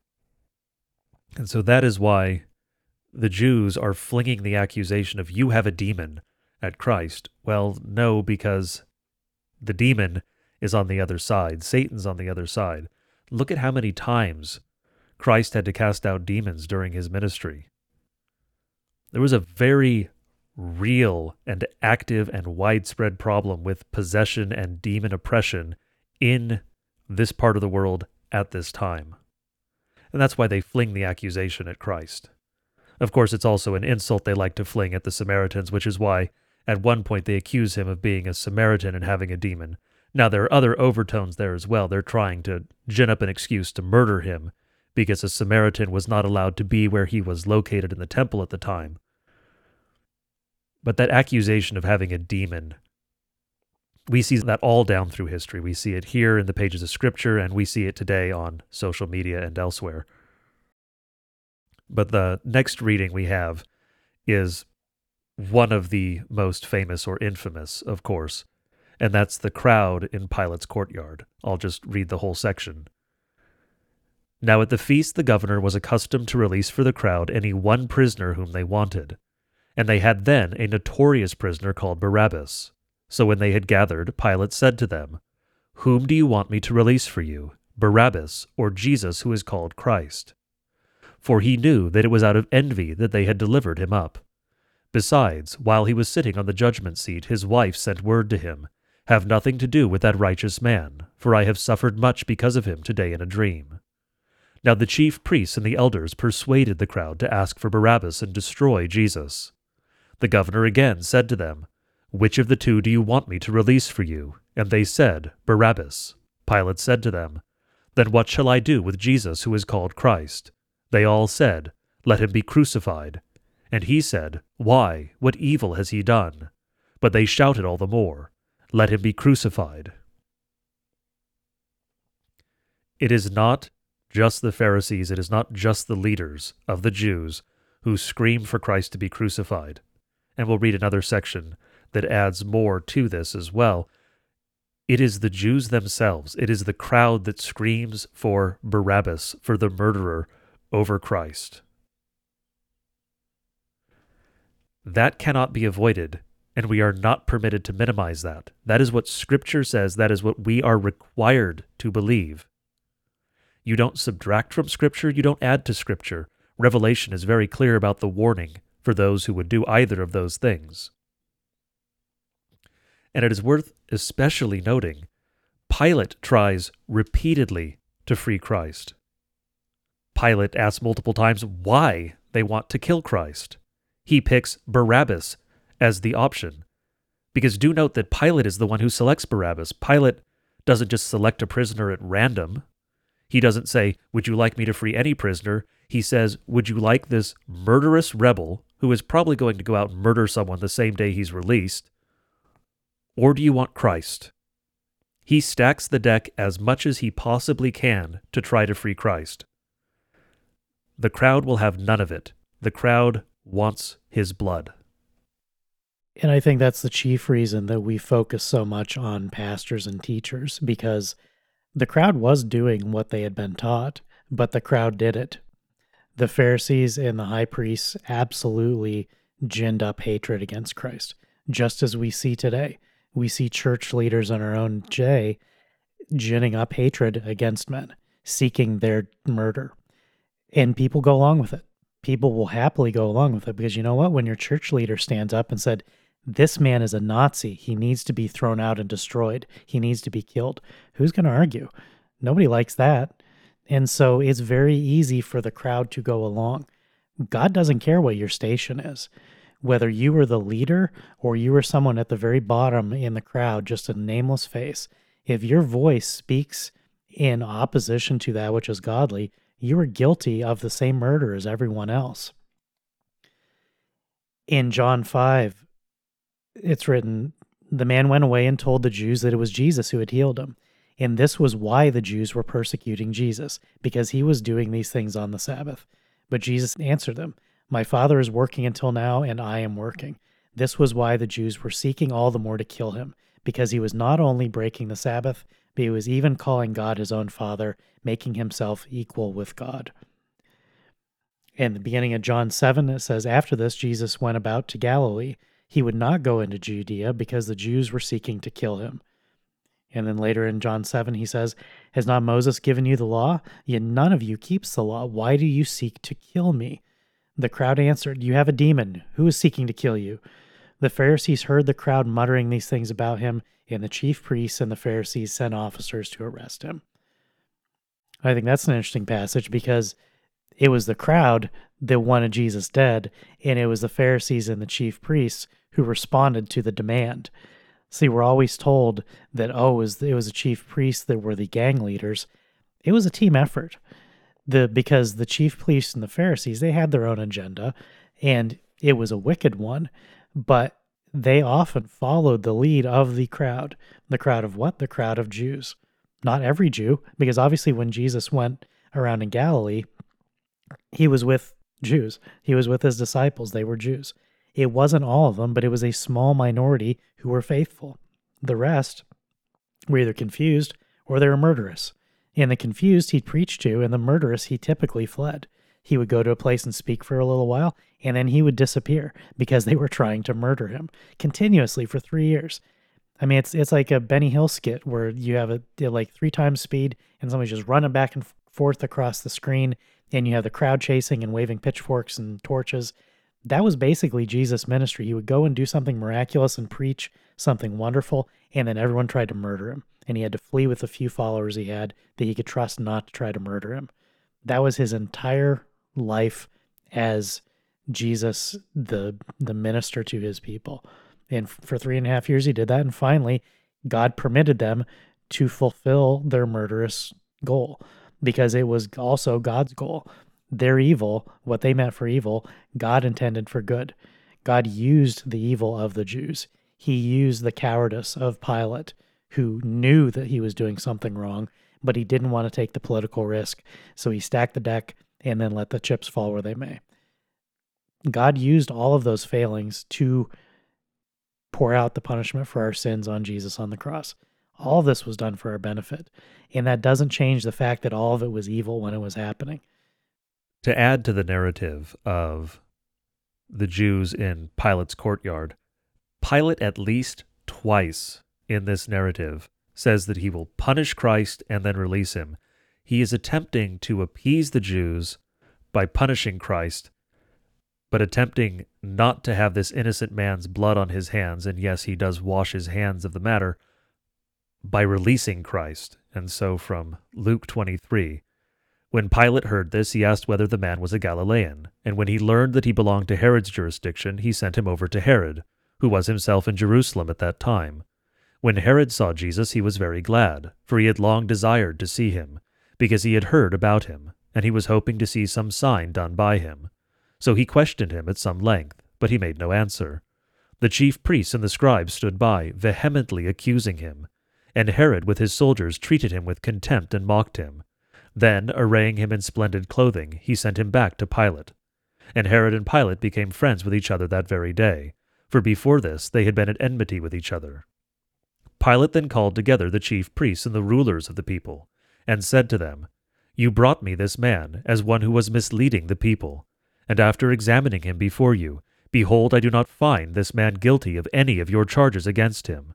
And so that is why the Jews are flinging the accusation of you have a demon at Christ. Well, no, because the demon is on the other side, Satan's on the other side. Look at how many times Christ had to cast out demons during his ministry. There was a very real and active and widespread problem with possession and demon oppression in this part of the world at this time. And that's why they fling the accusation at Christ. Of course, it's also an insult they like to fling at the Samaritans, which is why at one point they accuse him of being a Samaritan and having a demon. Now, there are other overtones there as well. They're trying to gin up an excuse to murder him because a Samaritan was not allowed to be where he was located in the temple at the time. But that accusation of having a demon, we see that all down through history. We see it here in the pages of Scripture, and we see it today on social media and elsewhere. But the next reading we have is one of the most famous or infamous, of course, and that's the crowd in Pilate's courtyard. I'll just read the whole section. Now at the feast the governor was accustomed to release for the crowd any one prisoner whom they wanted. And they had then a notorious prisoner called Barabbas. So when they had gathered, Pilate said to them, Whom do you want me to release for you, Barabbas or Jesus who is called Christ? For he knew that it was out of envy that they had delivered him up. Besides, while he was sitting on the judgment seat, his wife sent word to him, Have nothing to do with that righteous man, for I have suffered much because of him today in a dream. Now the chief priests and the elders persuaded the crowd to ask for Barabbas and destroy Jesus. The governor again said to them, Which of the two do you want me to release for you? And they said, Barabbas. Pilate said to them, Then what shall I do with Jesus who is called Christ? They all said, Let him be crucified. And he said, Why? What evil has he done? But they shouted all the more, Let him be crucified. It is not just the Pharisees, it is not just the leaders of the Jews who scream for Christ to be crucified. And we'll read another section that adds more to this as well. It is the Jews themselves, it is the crowd that screams for Barabbas, for the murderer over Christ. That cannot be avoided, and we are not permitted to minimize that. That is what Scripture says, that is what we are required to believe. You don't subtract from Scripture, you don't add to Scripture. Revelation is very clear about the warning for those who would do either of those things. And it is worth especially noting Pilate tries repeatedly to free Christ. Pilate asks multiple times why they want to kill Christ. He picks Barabbas as the option. Because do note that Pilate is the one who selects Barabbas. Pilate doesn't just select a prisoner at random. He doesn't say, Would you like me to free any prisoner? He says, Would you like this murderous rebel who is probably going to go out and murder someone the same day he's released? Or do you want Christ? He stacks the deck as much as he possibly can to try to free Christ. The crowd will have none of it. The crowd wants his blood. And I think that's the chief reason that we focus so much on pastors and teachers because the crowd was doing what they had been taught, but the crowd did it. The Pharisees and the high priests absolutely ginned up hatred against Christ, just as we see today. We see church leaders in our own day ginning up hatred against men, seeking their murder. And people go along with it. People will happily go along with it because you know what? When your church leader stands up and said, this man is a Nazi. He needs to be thrown out and destroyed. He needs to be killed. Who's going to argue? Nobody likes that. And so it's very easy for the crowd to go along. God doesn't care what your station is. Whether you were the leader or you were someone at the very bottom in the crowd, just a nameless face, if your voice speaks in opposition to that which is godly, you are guilty of the same murder as everyone else. In John 5, it's written, The man went away and told the Jews that it was Jesus who had healed him. And this was why the Jews were persecuting Jesus, because he was doing these things on the Sabbath. But Jesus answered them, My Father is working until now, and I am working. This was why the Jews were seeking all the more to kill him, because he was not only breaking the Sabbath, but he was even calling God his own Father, making himself equal with God. In the beginning of John 7, it says, After this, Jesus went about to Galilee he would not go into Judea because the Jews were seeking to kill him. And then later in John 7, he says, Has not Moses given you the law? Yet none of you keeps the law. Why do you seek to kill me? The crowd answered, You have a demon. Who is seeking to kill you? The Pharisees heard the crowd muttering these things about him, and the chief priests and the Pharisees sent officers to arrest him. I think that's an interesting passage because it was the crowd that wanted Jesus dead, and it was the Pharisees and the chief priests who responded to the demand. See, we're always told that, oh, it was, it was the chief priests that were the gang leaders. It was a team effort. The because the chief priests and the Pharisees, they had their own agenda, and it was a wicked one, but they often followed the lead of the crowd. The crowd of what? The crowd of Jews. Not every Jew, because obviously when Jesus went around in Galilee, he was with Jews. He was with his disciples. They were Jews. It wasn't all of them, but it was a small minority who were faithful. The rest were either confused or they were murderous. And the confused he'd preach to, and the murderous he typically fled. He would go to a place and speak for a little while, and then he would disappear because they were trying to murder him continuously for three years. I mean, it's it's like a Benny Hill skit where you have a like three times speed, and somebody's just running back and forth across the screen, and you have the crowd chasing and waving pitchforks and torches, that was basically Jesus' ministry. He would go and do something miraculous and preach something wonderful, and then everyone tried to murder him. And he had to flee with the few followers he had that he could trust not to try to murder him. That was his entire life as Jesus, the the minister to his people. And for three and a half years he did that, and finally God permitted them to fulfill their murderous goal because it was also God's goal their evil, what they meant for evil, God intended for good. God used the evil of the Jews. He used the cowardice of Pilate, who knew that he was doing something wrong, but he didn't want to take the political risk. So he stacked the deck and then let the chips fall where they may. God used all of those failings to pour out the punishment for our sins on Jesus on the cross. All this was done for our benefit. And that doesn't change the fact that all of it was evil when it was happening to add to the narrative of the Jews in Pilate's courtyard, Pilate at least twice in this narrative says that he will punish Christ and then release him. He is attempting to appease the Jews by punishing Christ, but attempting not to have this innocent man's blood on his hands. And yes, he does wash his hands of the matter by releasing Christ. And so from Luke 23, when Pilate heard this, he asked whether the man was a Galilean. And when he learned that he belonged to Herod's jurisdiction, he sent him over to Herod, who was himself in Jerusalem at that time. When Herod saw Jesus, he was very glad, for he had long desired to see him, because he had heard about him, and he was hoping to see some sign done by him. So he questioned him at some length, but he made no answer. The chief priests and the scribes stood by, vehemently accusing him. And Herod with his soldiers treated him with contempt and mocked him. Then, arraying him in splendid clothing, he sent him back to Pilate. And Herod and Pilate became friends with each other that very day, for before this they had been at enmity with each other. Pilate then called together the chief priests and the rulers of the people, and said to them, You brought me this man as one who was misleading the people, and after examining him before you, behold, I do not find this man guilty of any of your charges against him.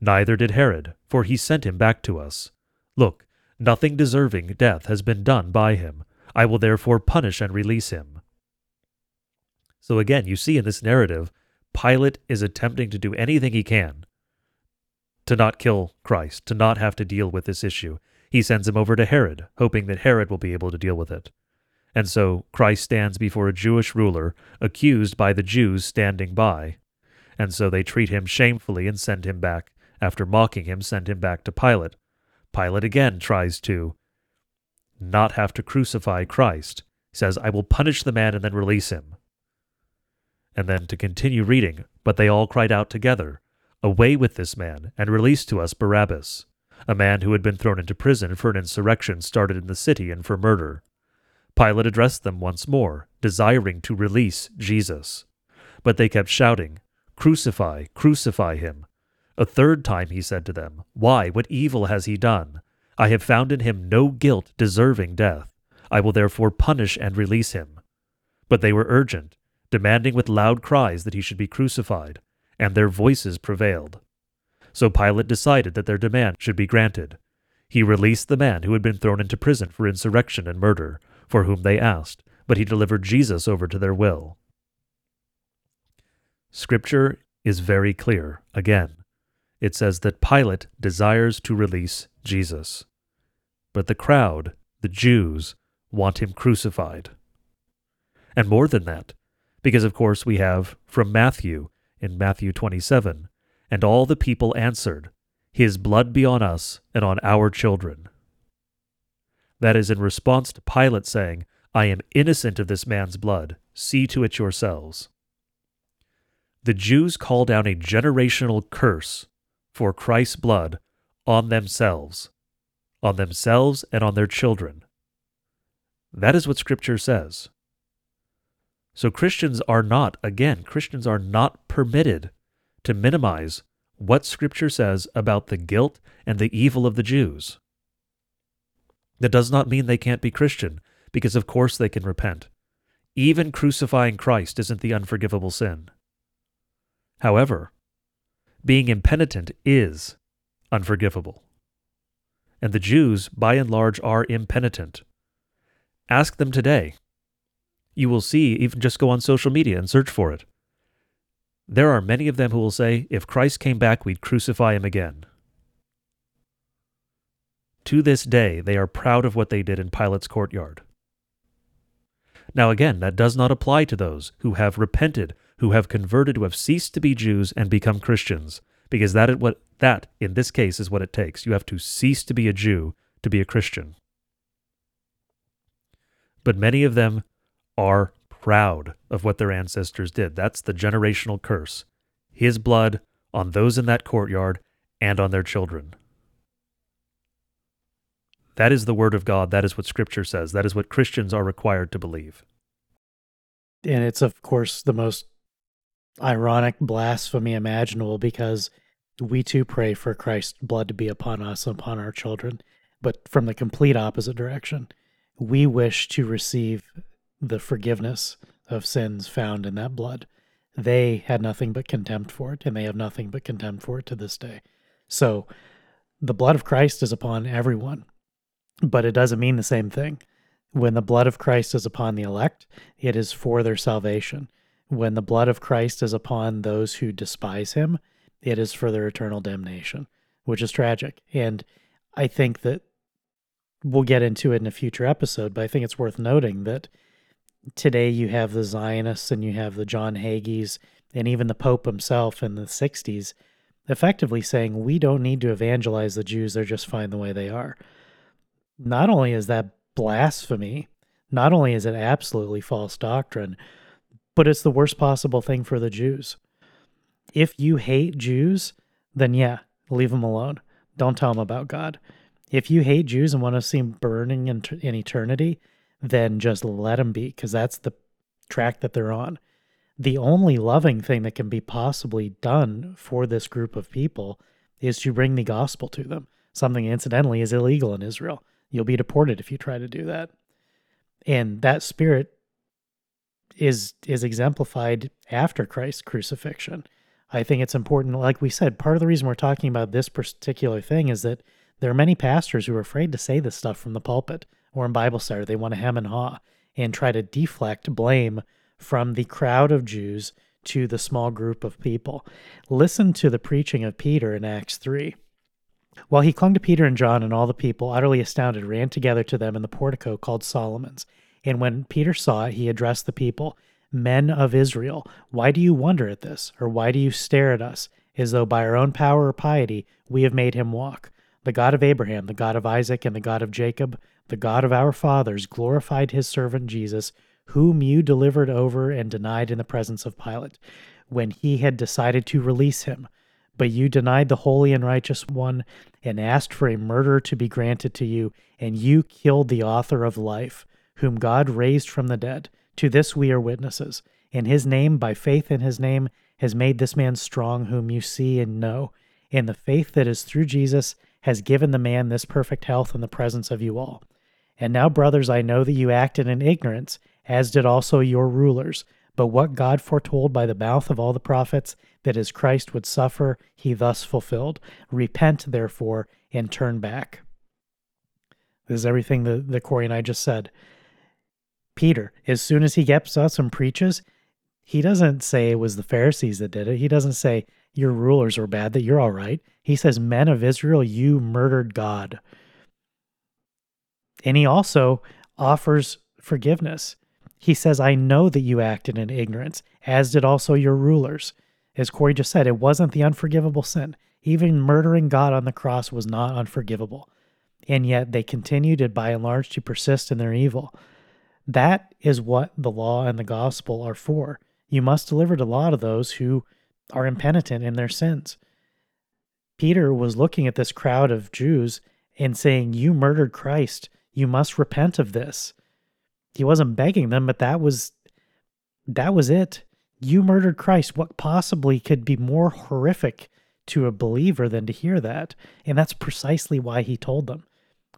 Neither did Herod, for he sent him back to us. Look, nothing deserving death has been done by him. I will therefore punish and release him. So again, you see in this narrative, Pilate is attempting to do anything he can to not kill Christ, to not have to deal with this issue. He sends him over to Herod, hoping that Herod will be able to deal with it. And so Christ stands before a Jewish ruler, accused by the Jews standing by. And so they treat him shamefully and send him back after mocking him, send him back to Pilate. Pilate again tries to not have to crucify Christ. He says, I will punish the man and then release him. And then to continue reading, but they all cried out together, Away with this man, and release to us Barabbas, a man who had been thrown into prison for an insurrection started in the city and for murder. Pilate addressed them once more, desiring to release Jesus. But they kept shouting, Crucify, crucify him. A third time he said to them, Why, what evil has he done? I have found in him no guilt deserving death. I will therefore punish and release him. But they were urgent, demanding with loud cries that he should be crucified, and their voices prevailed. So Pilate decided that their demand should be granted. He released the man who had been thrown into prison for insurrection and murder, for whom they asked, but he delivered Jesus over to their will. Scripture is very clear, again it says that Pilate desires to release Jesus. But the crowd, the Jews, want him crucified. And more than that, because of course we have from Matthew in Matthew 27, and all the people answered, His blood be on us and on our children. That is in response to Pilate saying, I am innocent of this man's blood, see to it yourselves. The Jews call down a generational curse for Christ's blood on themselves, on themselves and on their children. That is what Scripture says. So Christians are not, again, Christians are not permitted to minimize what Scripture says about the guilt and the evil of the Jews. That does not mean they can't be Christian, because of course they can repent. Even crucifying Christ isn't the unforgivable sin. However, being impenitent is unforgivable. And the Jews, by and large, are impenitent. Ask them today. You will see, even just go on social media and search for it. There are many of them who will say, if Christ came back, we'd crucify him again. To this day, they are proud of what they did in Pilate's courtyard. Now, again, that does not apply to those who have repented who have converted, who have ceased to be Jews and become Christians, because that is what that in this case is what it takes. You have to cease to be a Jew to be a Christian. But many of them are proud of what their ancestors did. That's the generational curse. His blood on those in that courtyard and on their children. That is the word of God. That is what Scripture says. That is what Christians are required to believe. And it's, of course, the most ironic blasphemy imaginable because we too pray for Christ's blood to be upon us and upon our children, but from the complete opposite direction. We wish to receive the forgiveness of sins found in that blood. They had nothing but contempt for it, and they have nothing but contempt for it to this day. So the blood of Christ is upon everyone. but it doesn't mean the same thing. When the blood of Christ is upon the elect, it is for their salvation. When the blood of Christ is upon those who despise him, it is for their eternal damnation, which is tragic. And I think that we'll get into it in a future episode, but I think it's worth noting that today you have the Zionists and you have the John Hagees and even the Pope himself in the 60s effectively saying we don't need to evangelize the Jews, they're just fine the way they are. Not only is that blasphemy, not only is it absolutely false doctrine, but it's the worst possible thing for the Jews. If you hate Jews, then yeah, leave them alone. Don't tell them about God. If you hate Jews and want to see them burning in, in eternity, then just let them be, because that's the track that they're on. The only loving thing that can be possibly done for this group of people is to bring the gospel to them. Something, incidentally, is illegal in Israel. You'll be deported if you try to do that. And that spirit is is exemplified after Christ's crucifixion. I think it's important, like we said, part of the reason we're talking about this particular thing is that there are many pastors who are afraid to say this stuff from the pulpit or in Bible study. They want to hem and haw and try to deflect blame from the crowd of Jews to the small group of people. Listen to the preaching of Peter in Acts 3. While he clung to Peter and John, and all the people, utterly astounded, ran together to them in the portico called Solomon's. And when Peter saw it, he addressed the people Men of Israel, why do you wonder at this? Or why do you stare at us, as though by our own power or piety we have made him walk? The God of Abraham, the God of Isaac, and the God of Jacob, the God of our fathers, glorified his servant Jesus, whom you delivered over and denied in the presence of Pilate, when he had decided to release him. But you denied the holy and righteous one and asked for a murderer to be granted to you, and you killed the author of life, whom God raised from the dead. To this we are witnesses. And his name, by faith in his name, has made this man strong, whom you see and know. And the faith that is through Jesus has given the man this perfect health in the presence of you all. And now, brothers, I know that you acted in ignorance, as did also your rulers. But what God foretold by the mouth of all the prophets, that his Christ would suffer, he thus fulfilled. Repent, therefore, and turn back. This is everything that, that Corey and I just said. Peter, as soon as he gets up and preaches, he doesn't say it was the Pharisees that did it. He doesn't say your rulers were bad, that you're all right. He says, Men of Israel, you murdered God. And he also offers forgiveness. He says, I know that you acted in ignorance, as did also your rulers. As Corey just said, it wasn't the unforgivable sin. Even murdering God on the cross was not unforgivable. And yet they continued, by and large, to persist in their evil. That is what the law and the gospel are for. You must deliver the law to those who are impenitent in their sins. Peter was looking at this crowd of Jews and saying, You murdered Christ. You must repent of this. He wasn't begging them, but that was that was it. You murdered Christ. What possibly could be more horrific to a believer than to hear that? And that's precisely why he told them.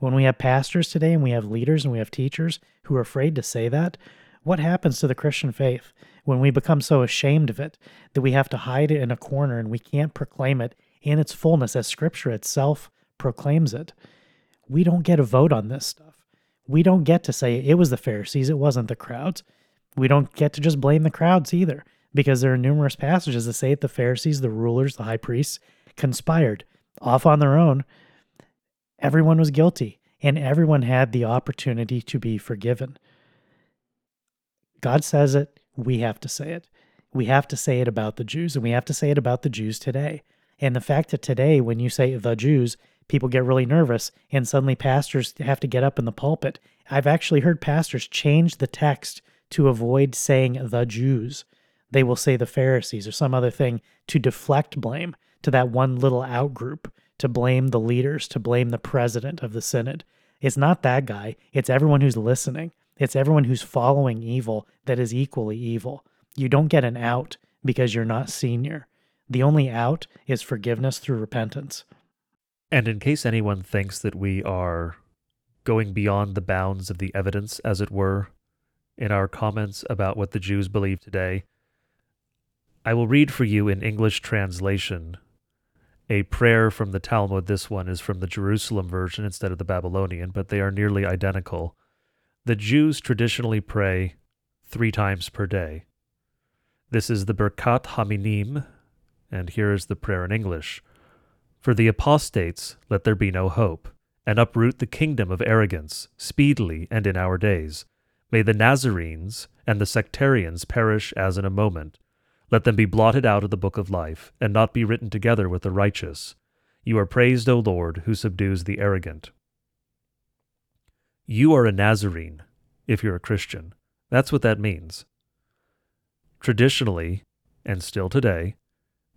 When we have pastors today and we have leaders and we have teachers who are afraid to say that, what happens to the Christian faith when we become so ashamed of it that we have to hide it in a corner and we can't proclaim it in its fullness as Scripture itself proclaims it? We don't get a vote on this stuff. We don't get to say it was the Pharisees, it wasn't the crowds. We don't get to just blame the crowds either, because there are numerous passages that say that the Pharisees, the rulers, the high priests conspired off on their own Everyone was guilty, and everyone had the opportunity to be forgiven. God says it, we have to say it. We have to say it about the Jews, and we have to say it about the Jews today. And the fact that today, when you say the Jews, people get really nervous, and suddenly pastors have to get up in the pulpit. I've actually heard pastors change the text to avoid saying the Jews. They will say the Pharisees or some other thing to deflect blame to that one little out group to blame the leaders, to blame the president of the synod. It's not that guy, it's everyone who's listening. It's everyone who's following evil that is equally evil. You don't get an out because you're not senior. The only out is forgiveness through repentance. And in case anyone thinks that we are going beyond the bounds of the evidence, as it were, in our comments about what the Jews believe today, I will read for you in English translation a prayer from the Talmud. This one is from the Jerusalem version instead of the Babylonian, but they are nearly identical. The Jews traditionally pray three times per day. This is the Birkat Haminim, and here is the prayer in English. For the apostates, let there be no hope, and uproot the kingdom of arrogance, speedily and in our days. May the Nazarenes and the sectarians perish as in a moment. Let them be blotted out of the book of life, and not be written together with the righteous. You are praised, O Lord, who subdues the arrogant. You are a Nazarene, if you're a Christian. That's what that means. Traditionally, and still today,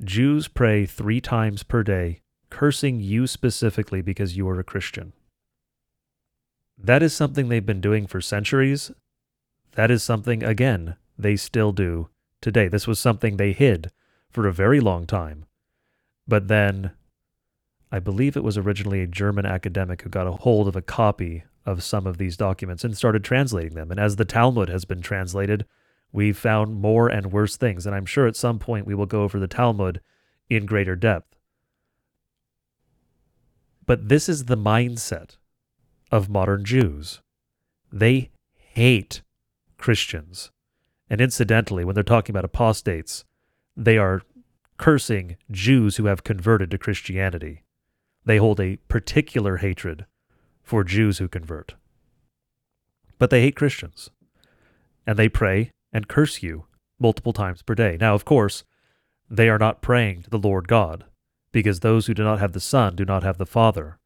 Jews pray three times per day, cursing you specifically because you are a Christian. That is something they've been doing for centuries. That is something, again, they still do today. This was something they hid for a very long time. But then, I believe it was originally a German academic who got a hold of a copy of some of these documents and started translating them. And as the Talmud has been translated, we've found more and worse things. And I'm sure at some point we will go over the Talmud in greater depth. But this is the mindset of modern Jews. They hate Christians. And incidentally, when they're talking about apostates, they are cursing Jews who have converted to Christianity. They hold a particular hatred for Jews who convert. But they hate Christians. And they pray and curse you multiple times per day. Now, of course, they are not praying to the Lord God, because those who do not have the Son do not have the Father.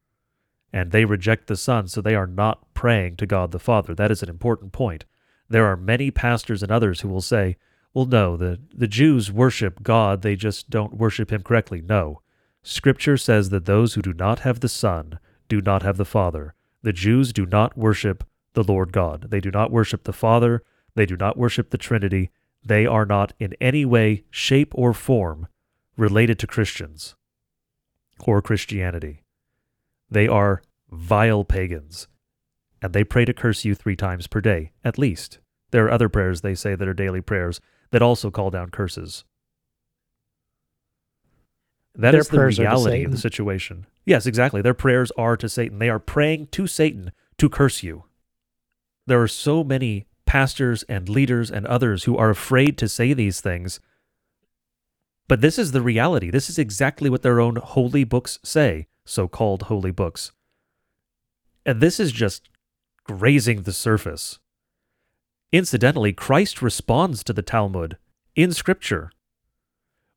And they reject the Son, so they are not praying to God the Father. That is an important point. There are many pastors and others who will say, well, no, the, the Jews worship God, they just don't worship Him correctly. No. Scripture says that those who do not have the Son do not have the Father. The Jews do not worship the Lord God. They do not worship the Father. They do not worship the Trinity. They are not in any way, shape, or form related to Christians or Christianity. They are vile pagans and they pray to curse you three times per day, at least. There are other prayers they say that are daily prayers that also call down curses. That Their is the reality of the situation. Yes, exactly. Their prayers are to Satan. They are praying to Satan to curse you. There are so many pastors and leaders and others who are afraid to say these things. But this is the reality. This is exactly what their own holy books say, so called holy books. And this is just grazing the surface. Incidentally, Christ responds to the Talmud in Scripture.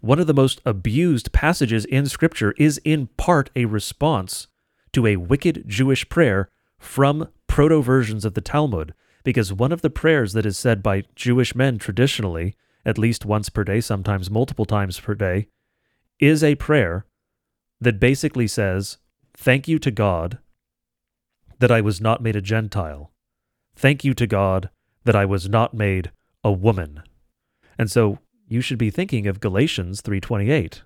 One of the most abused passages in Scripture is in part a response to a wicked Jewish prayer from proto versions of the Talmud, because one of the prayers that is said by Jewish men traditionally, at least once per day, sometimes multiple times per day, is a prayer that basically says, Thank you to God that I was not made a Gentile. Thank you to God that I was not made a woman. And so you should be thinking of Galatians 3:28.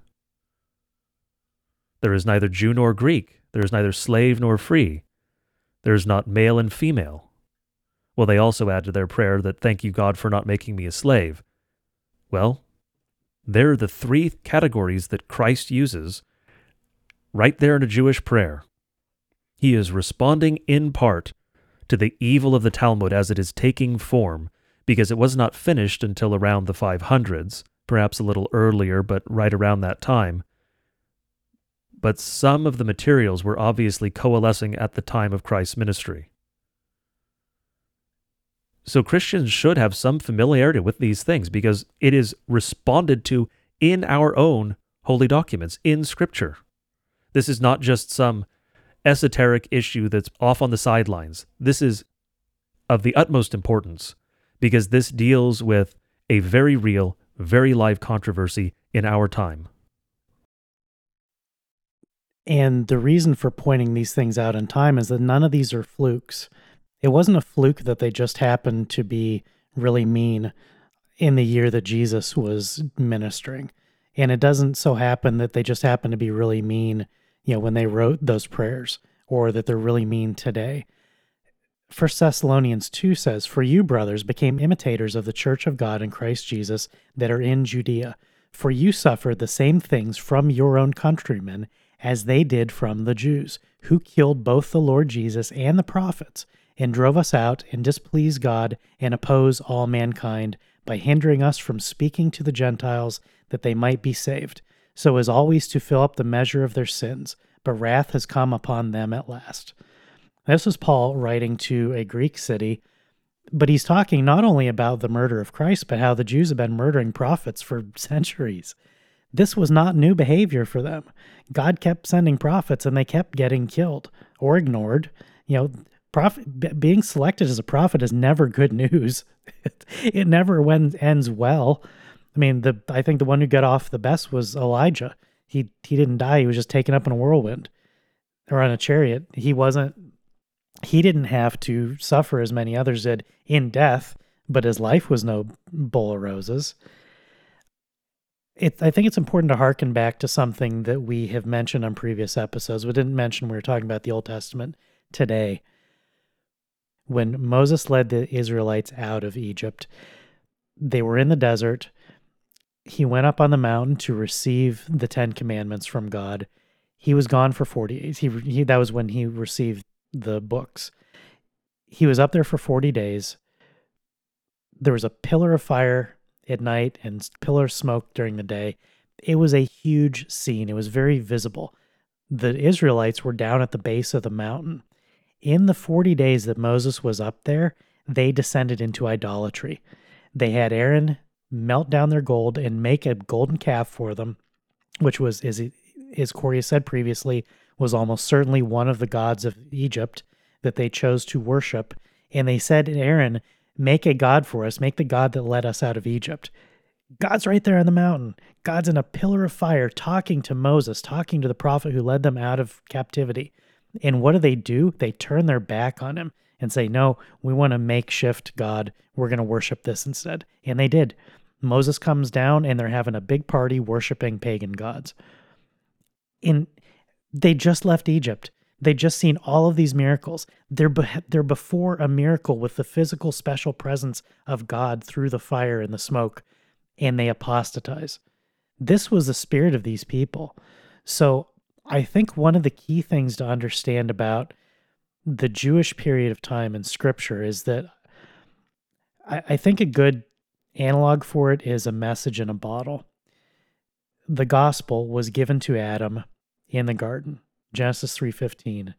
There is neither Jew nor Greek, there is neither slave nor free. There is not male and female. Well, they also add to their prayer that thank you God for not making me a slave. Well, there are the three categories that Christ uses right there in a Jewish prayer. He is responding in part to the evil of the Talmud as it is taking form, because it was not finished until around the 500s, perhaps a little earlier, but right around that time. But some of the materials were obviously coalescing at the time of Christ's ministry. So Christians should have some familiarity with these things because it is responded to in our own holy documents, in Scripture. This is not just some esoteric issue that's off on the sidelines. This is of the utmost importance because this deals with a very real, very live controversy in our time. And the reason for pointing these things out in time is that none of these are flukes. It wasn't a fluke that they just happened to be really mean in the year that Jesus was ministering. And it doesn't so happen that they just happen to be really mean you know, when they wrote those prayers or that they're really mean today. First Thessalonians 2 says, For you, brothers, became imitators of the church of God in Christ Jesus that are in Judea. For you suffered the same things from your own countrymen as they did from the Jews, who killed both the Lord Jesus and the prophets, and drove us out and displease God and oppose all mankind by hindering us from speaking to the Gentiles that they might be saved, so as always to fill up the measure of their sins. But wrath has come upon them at last. This is Paul writing to a Greek city, but he's talking not only about the murder of Christ, but how the Jews have been murdering prophets for centuries. This was not new behavior for them. God kept sending prophets and they kept getting killed or ignored. You know, prophet being selected as a prophet is never good news. it never when, ends well. I mean, the I think the one who got off the best was Elijah. He he didn't die. He was just taken up in a whirlwind or on a chariot. He wasn't he didn't have to suffer as many others did in death, but his life was no bowl of roses. It, I think it's important to harken back to something that we have mentioned on previous episodes. We didn't mention we were talking about the Old Testament today. When Moses led the Israelites out of Egypt, they were in the desert. He went up on the mountain to receive the Ten Commandments from God. He was gone for 40 days. He, he, that was when he received the books. He was up there for 40 days. There was a pillar of fire at night and pillar of smoke during the day. It was a huge scene. It was very visible. The Israelites were down at the base of the mountain. In the 40 days that Moses was up there, they descended into idolatry. They had Aaron melt down their gold and make a golden calf for them, which was, as, as Corey said previously, was almost certainly one of the gods of Egypt that they chose to worship. And they said to Aaron, Make a God for us, make the God that led us out of Egypt. God's right there on the mountain. God's in a pillar of fire talking to Moses, talking to the prophet who led them out of captivity. And what do they do? They turn their back on him and say, No, we want a makeshift God. We're going to worship this instead. And they did. Moses comes down and they're having a big party worshiping pagan gods. In they just left Egypt. They just seen all of these miracles. They're be- they're before a miracle with the physical special presence of God through the fire and the smoke, and they apostatize. This was the spirit of these people. So I think one of the key things to understand about the Jewish period of time in Scripture is that I, I think a good analog for it is a message in a bottle. The gospel was given to Adam in the garden. Genesis 3:15.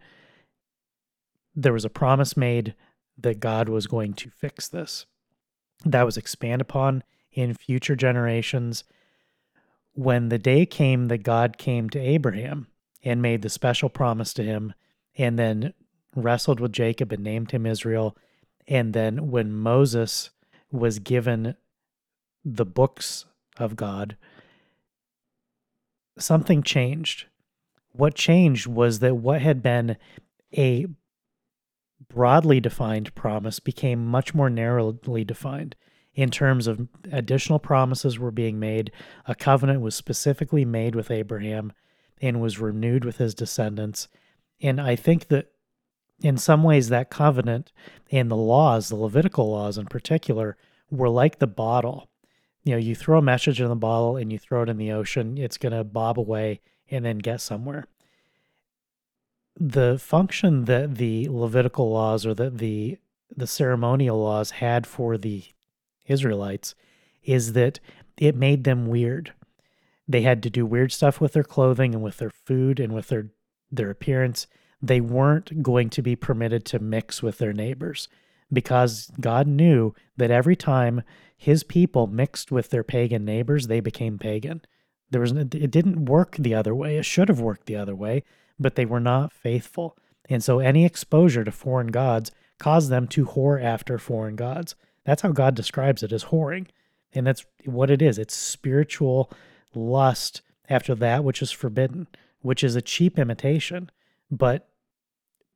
There was a promise made that God was going to fix this. That was expanded upon in future generations. When the day came that God came to Abraham and made the special promise to him, and then wrestled with Jacob and named him Israel, and then when Moses was given the books of God, something changed. What changed was that what had been a broadly defined promise became much more narrowly defined in terms of additional promises were being made. A covenant was specifically made with Abraham and was renewed with his descendants. And I think that in some ways, that covenant and the laws, the Levitical laws in particular, were like the bottle. You know, you throw a message in the bottle and you throw it in the ocean, it's going to bob away and then get somewhere. The function that the Levitical laws or that the the ceremonial laws had for the Israelites is that it made them weird. They had to do weird stuff with their clothing and with their food and with their their appearance. They weren't going to be permitted to mix with their neighbors because God knew that every time his people mixed with their pagan neighbors, they became pagan. There was it didn't work the other way. It should have worked the other way, but they were not faithful. And so any exposure to foreign gods caused them to whore after foreign gods. That's how God describes it as whoring. And that's what it is. It's spiritual lust after that which is forbidden, which is a cheap imitation. But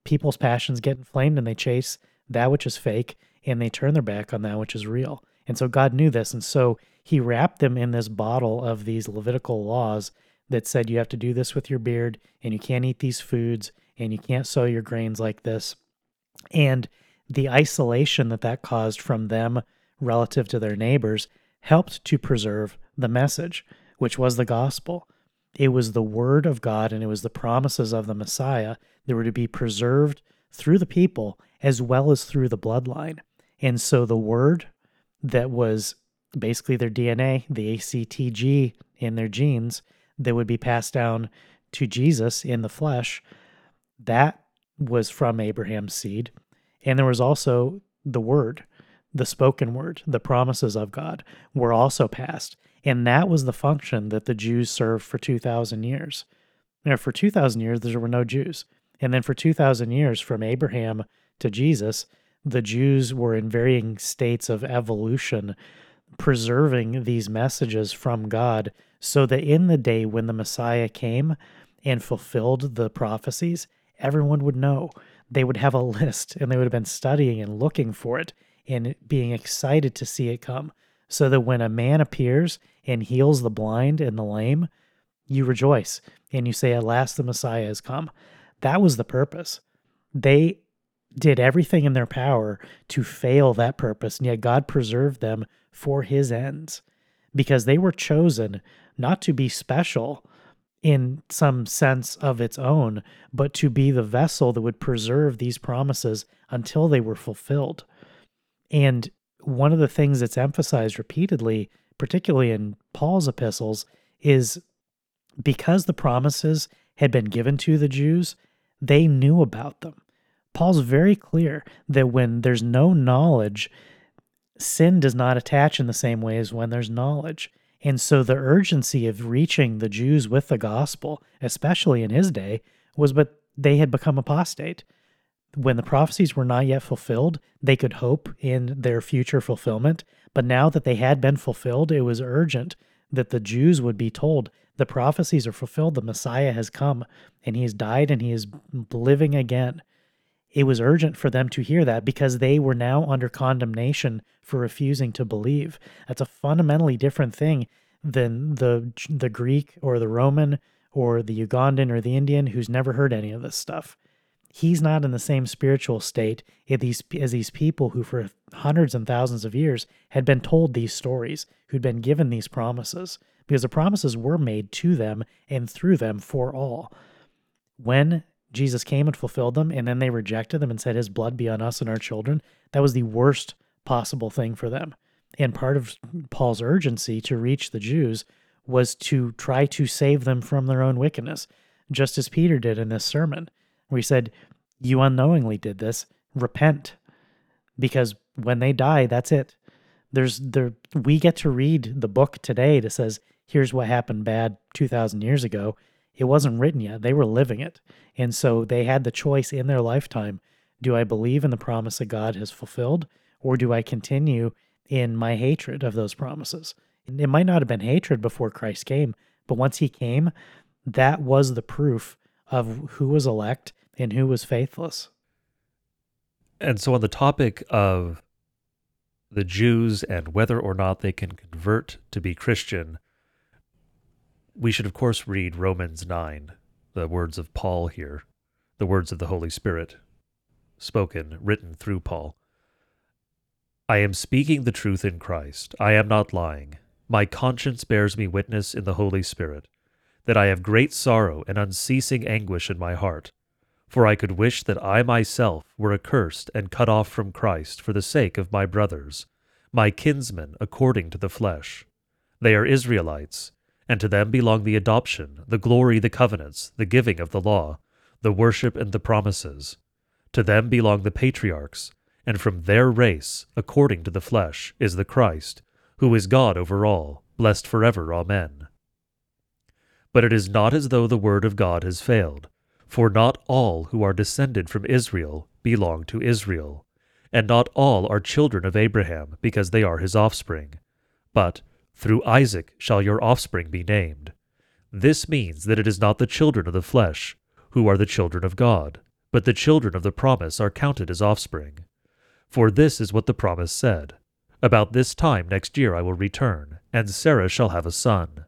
people's passions get inflamed and they chase that which is fake and they turn their back on that which is real. And so God knew this. And so he wrapped them in this bottle of these Levitical laws that said you have to do this with your beard and you can't eat these foods and you can't sow your grains like this. And the isolation that that caused from them relative to their neighbors helped to preserve the message. Which was the gospel. It was the word of God and it was the promises of the Messiah that were to be preserved through the people as well as through the bloodline. And so the word that was basically their DNA, the ACTG in their genes, that would be passed down to Jesus in the flesh, that was from Abraham's seed. And there was also the word, the spoken word, the promises of God were also passed. And that was the function that the Jews served for 2,000 years. Now, for 2,000 years, there were no Jews. And then for 2,000 years, from Abraham to Jesus, the Jews were in varying states of evolution, preserving these messages from God so that in the day when the Messiah came and fulfilled the prophecies, everyone would know. They would have a list and they would have been studying and looking for it and being excited to see it come. So that when a man appears and heals the blind and the lame, you rejoice and you say, At last the Messiah has come. That was the purpose. They did everything in their power to fail that purpose, and yet God preserved them for his ends because they were chosen not to be special in some sense of its own, but to be the vessel that would preserve these promises until they were fulfilled. And one of the things that's emphasized repeatedly, particularly in Paul's epistles, is because the promises had been given to the Jews, they knew about them. Paul's very clear that when there's no knowledge, sin does not attach in the same way as when there's knowledge. And so the urgency of reaching the Jews with the gospel, especially in his day, was but they had become apostate. When the prophecies were not yet fulfilled, they could hope in their future fulfillment. But now that they had been fulfilled, it was urgent that the Jews would be told the prophecies are fulfilled, the Messiah has come, and he has died and he is living again. It was urgent for them to hear that because they were now under condemnation for refusing to believe. That's a fundamentally different thing than the the Greek or the Roman or the Ugandan or the Indian who's never heard any of this stuff he's not in the same spiritual state as these, as these people who, for hundreds and thousands of years, had been told these stories, who'd been given these promises, because the promises were made to them and through them for all. When Jesus came and fulfilled them, and then they rejected them and said, His blood be on us and our children, that was the worst possible thing for them. And part of Paul's urgency to reach the Jews was to try to save them from their own wickedness, just as Peter did in this sermon he said, You unknowingly did this, repent. Because when they die, that's it. There's there we get to read the book today that says, here's what happened bad 2000 years ago. It wasn't written yet. They were living it. And so they had the choice in their lifetime do I believe in the promise that God has fulfilled, or do I continue in my hatred of those promises? It might not have been hatred before Christ came, but once he came, that was the proof of who was elect and who was faithless. And so, on the topic of the Jews and whether or not they can convert to be Christian, we should, of course, read Romans 9, the words of Paul here, the words of the Holy Spirit, spoken, written through Paul. I am speaking the truth in Christ. I am not lying. My conscience bears me witness in the Holy Spirit that I have great sorrow and unceasing anguish in my heart for I could wish that I myself were accursed and cut off from Christ for the sake of my brothers, my kinsmen according to the flesh. They are Israelites, and to them belong the adoption, the glory, the covenants, the giving of the law, the worship, and the promises. To them belong the patriarchs, and from their race, according to the flesh, is the Christ, who is God over all, blessed forever. Amen. But it is not as though the word of God has failed. For not all who are descended from Israel belong to Israel, and not all are children of Abraham, because they are his offspring. But through Isaac shall your offspring be named. This means that it is not the children of the flesh who are the children of God, but the children of the promise are counted as offspring. For this is what the promise said About this time next year I will return, and Sarah shall have a son.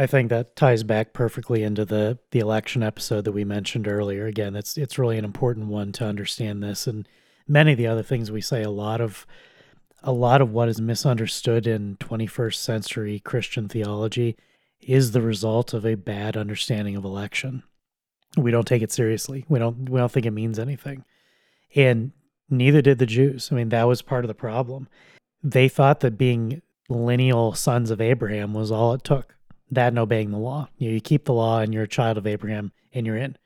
I think that ties back perfectly into the the election episode that we mentioned earlier. Again, it's it's really an important one to understand this and many of the other things we say a lot of a lot of what is misunderstood in 21st century Christian theology is the result of a bad understanding of election. We don't take it seriously. We don't we don't think it means anything. And neither did the Jews. I mean, that was part of the problem. They thought that being lineal sons of Abraham was all it took. That and obeying the law. You, know, you keep the law and you're a child of Abraham and you're in.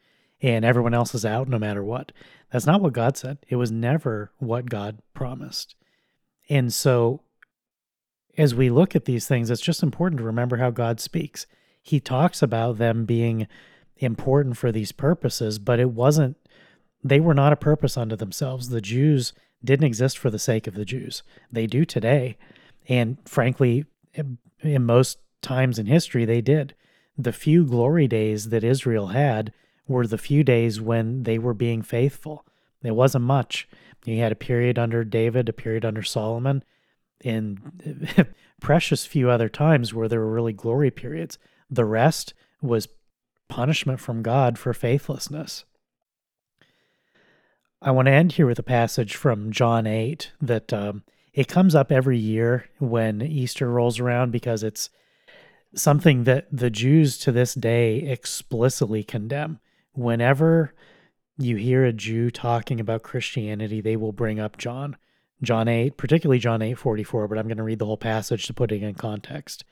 And everyone else is out no matter what. That's not what God said. It was never what God promised. And so as we look at these things, it's just important to remember how God speaks. He talks about them being important for these purposes, but it wasn't, they were not a purpose unto themselves. The Jews didn't exist for the sake of the Jews. They do today. And frankly, in most times in history, they did. The few glory days that Israel had were the few days when they were being faithful. It wasn't much. You had a period under David, a period under Solomon, and precious few other times where there were really glory periods. The rest was punishment from God for faithlessness. I want to end here with a passage from John 8 that um, it comes up every year when Easter rolls around because it's something that the Jews to this day explicitly condemn. Whenever you hear a Jew talking about Christianity, they will bring up John. John 8, particularly John 8 44, but I'm going to read the whole passage to put it in context.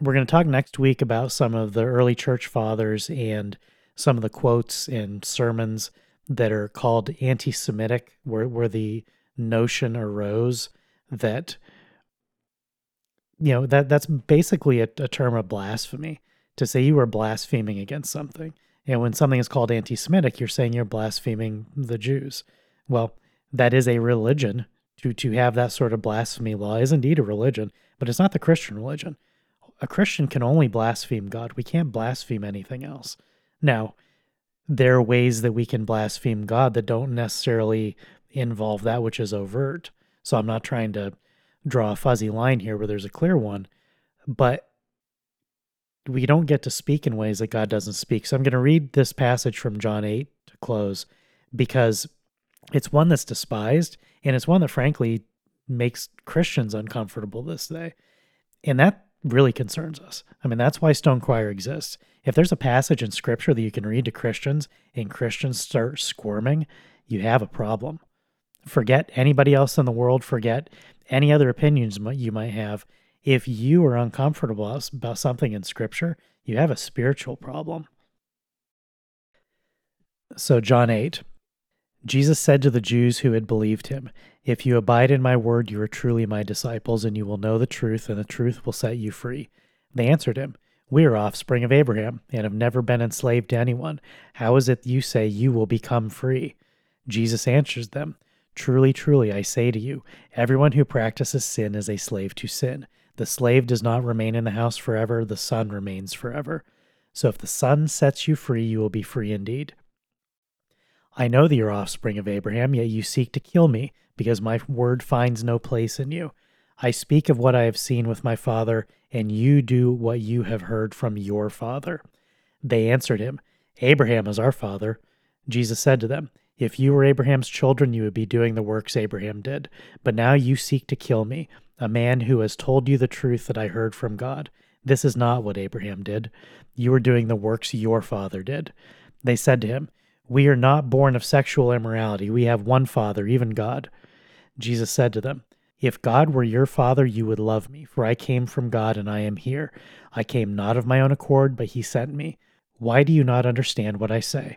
We're going to talk next week about some of the early church fathers and some of the quotes and sermons that are called anti Semitic, where, where the notion arose that, you know, that that's basically a, a term of blasphemy to say you are blaspheming against something. And when something is called anti Semitic, you're saying you're blaspheming the Jews. Well, that is a religion. To, to have that sort of blasphemy law is indeed a religion, but it's not the Christian religion. A Christian can only blaspheme God. We can't blaspheme anything else. Now, there are ways that we can blaspheme God that don't necessarily involve that which is overt. So I'm not trying to draw a fuzzy line here where there's a clear one, but we don't get to speak in ways that God doesn't speak. So I'm going to read this passage from John 8 to close because it's one that's despised, and it's one that frankly makes Christians uncomfortable this day. And that really concerns us. I mean, that's why Stone Choir exists. If there's a passage in scripture that you can read to Christians and Christians start squirming, you have a problem. Forget anybody else in the world, forget any other opinions you might have. If you are uncomfortable about something in scripture, you have a spiritual problem. So, John 8, Jesus said to the Jews who had believed him, If you abide in my word, you are truly my disciples, and you will know the truth, and the truth will set you free. They answered him, We are offspring of Abraham, and have never been enslaved to anyone. How is it you say you will become free? Jesus answers them, Truly, truly, I say to you, everyone who practices sin is a slave to sin. The slave does not remain in the house forever, the son remains forever. So if the son sets you free, you will be free indeed. I know that you're offspring of Abraham, yet you seek to kill me, because my word finds no place in you. I speak of what I have seen with my father, and you do what you have heard from your father. They answered him, Abraham is our father. Jesus said to them, If you were Abraham's children, you would be doing the works Abraham did. But now you seek to kill me, a man who has told you the truth that I heard from God. This is not what Abraham did. You are doing the works your father did. They said to him, we are not born of sexual immorality. We have one Father, even God. Jesus said to them, If God were your Father, you would love me, for I came from God and I am here. I came not of my own accord, but He sent me. Why do you not understand what I say?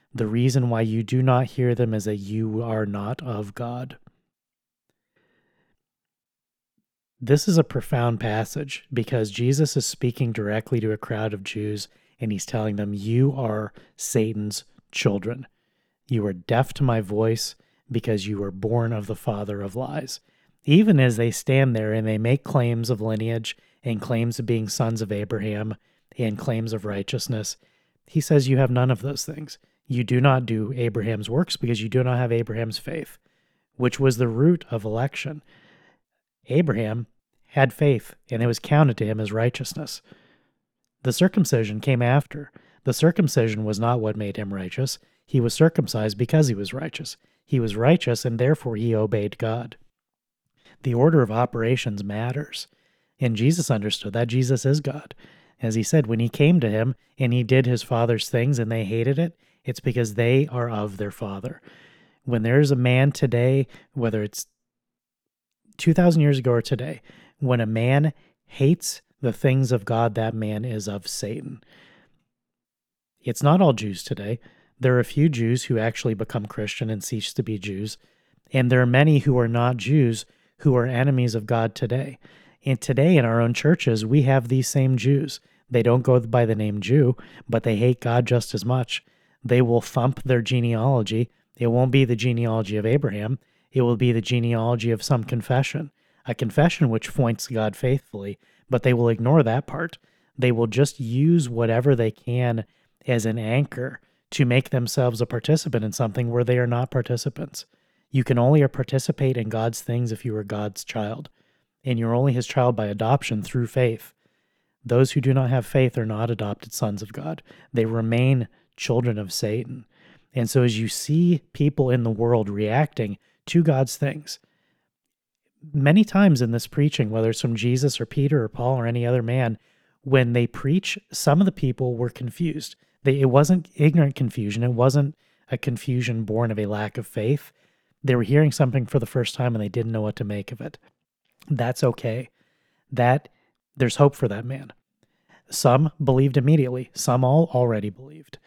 The reason why you do not hear them is that you are not of God. This is a profound passage because Jesus is speaking directly to a crowd of Jews and he's telling them, You are Satan's children. You are deaf to my voice because you were born of the father of lies. Even as they stand there and they make claims of lineage and claims of being sons of Abraham and claims of righteousness, he says, You have none of those things. You do not do Abraham's works because you do not have Abraham's faith, which was the root of election. Abraham had faith, and it was counted to him as righteousness. The circumcision came after. The circumcision was not what made him righteous. He was circumcised because he was righteous. He was righteous, and therefore he obeyed God. The order of operations matters. And Jesus understood that. Jesus is God. As he said, when he came to him and he did his father's things and they hated it, it's because they are of their father. When there's a man today, whether it's 2,000 years ago or today, when a man hates the things of God, that man is of Satan. It's not all Jews today. There are a few Jews who actually become Christian and cease to be Jews. And there are many who are not Jews who are enemies of God today. And today in our own churches, we have these same Jews. They don't go by the name Jew, but they hate God just as much. They will thump their genealogy. It won't be the genealogy of Abraham, it will be the genealogy of some confession, a confession which points God faithfully, but they will ignore that part. They will just use whatever they can as an anchor to make themselves a participant in something where they are not participants. You can only participate in God's things if you are God's child, and you're only his child by adoption through faith. Those who do not have faith are not adopted sons of God. They remain children of Satan. And so, as you see people in the world reacting to God's things, many times in this preaching, whether it's from Jesus or Peter or Paul or any other man, when they preach, some of the people were confused. They, it wasn't ignorant confusion. It wasn't a confusion born of a lack of faith. They were hearing something for the first time and they didn't know what to make of it. That's okay. That there's hope for that man. Some believed immediately. Some all already believed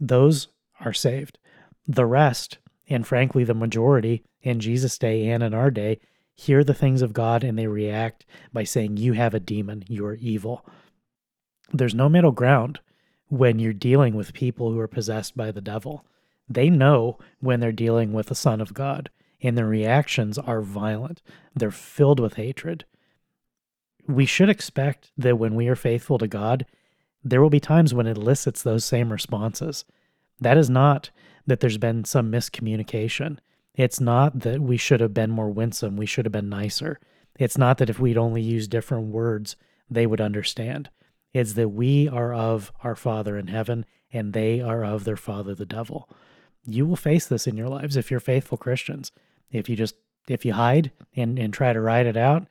those are saved. The rest, and frankly, the majority in Jesus' day and in our day, hear the things of God and they react by saying, You have a demon, you are evil. There's no middle ground when you're dealing with people who are possessed by the devil. They know when they're dealing with the Son of God, and their reactions are violent. They're filled with hatred. We should expect that when we are faithful to God, there will be times when it elicits those same responses. That is not that there's been some miscommunication. It's not that we should have been more winsome, we should have been nicer. It's not that if we'd only used different words, they would understand. It's that we are of our Father in heaven and they are of their father, the devil. You will face this in your lives if you're faithful Christians. If you just if you hide and, and try to ride it out,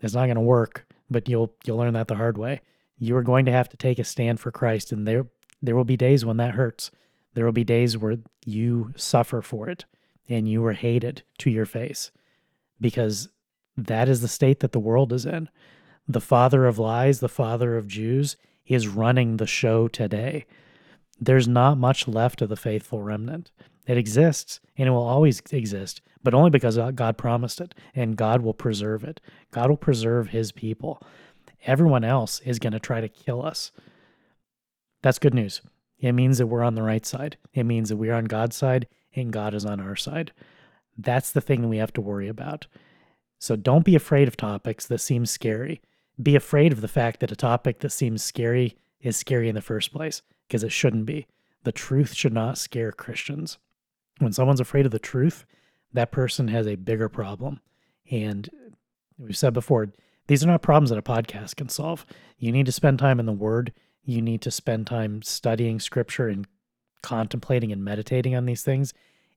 it's not going to work, but you'll you'll learn that the hard way you are going to have to take a stand for Christ, and there there will be days when that hurts. There will be days where you suffer for it and you are hated to your face because that is the state that the world is in. The father of lies, the father of Jews, is running the show today. There's not much left of the faithful remnant. It exists and it will always exist, but only because God promised it and God will preserve it. God will preserve his people everyone else is going to try to kill us. That's good news. It means that we're on the right side. It means that we're on God's side and God is on our side. That's the thing we have to worry about. So don't be afraid of topics that seem scary. Be afraid of the fact that a topic that seems scary is scary in the first place, because it shouldn't be. The truth should not scare Christians. When someone's afraid of the truth, that person has a bigger problem. And we've said before, these are not problems that a podcast can solve. You need to spend time in the Word You need to spend time studying scripture and contemplating and meditating on these things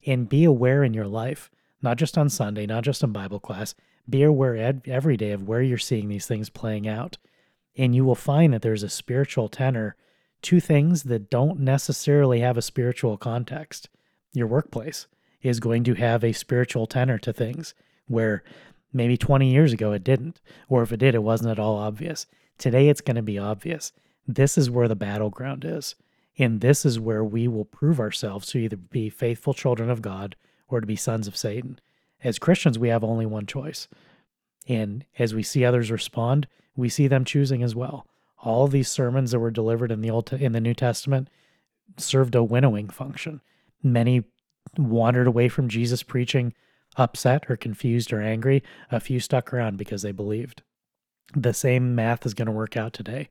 and be aware in your life, not just on Sunday, not just in Bible class, be aware every day of where you're seeing these things playing out. And you will find that there's a spiritual tenor to things that don't necessarily have a spiritual context. Your workplace is going to have a spiritual tenor to things where maybe 20 years ago it didn't, or if it did, it wasn't at all obvious. Today it's going to be obvious. This is where the battleground is. And this is where we will prove ourselves to either be faithful children of God or to be sons of Satan. As Christians, we have only one choice. And as we see others respond, we see them choosing as well. All these sermons that were delivered in the Old in the New Testament served a winnowing function. Many wandered away from Jesus preaching upset or confused or angry. A few stuck around because they believed. The same math is going to work out today.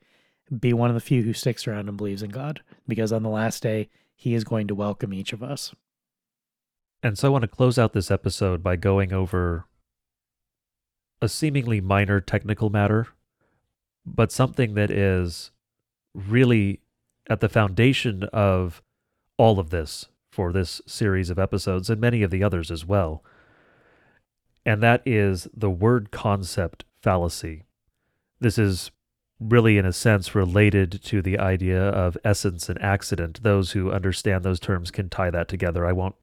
Be one of the few who sticks around and believes in God because on the last day, He is going to welcome each of us. And so I want to close out this episode by going over a seemingly minor technical matter, but something that is really at the foundation of all of this for this series of episodes and many of the others as well. And that is the word concept fallacy. This is really, in a sense, related to the idea of essence and accident. Those who understand those terms can tie that together. I won't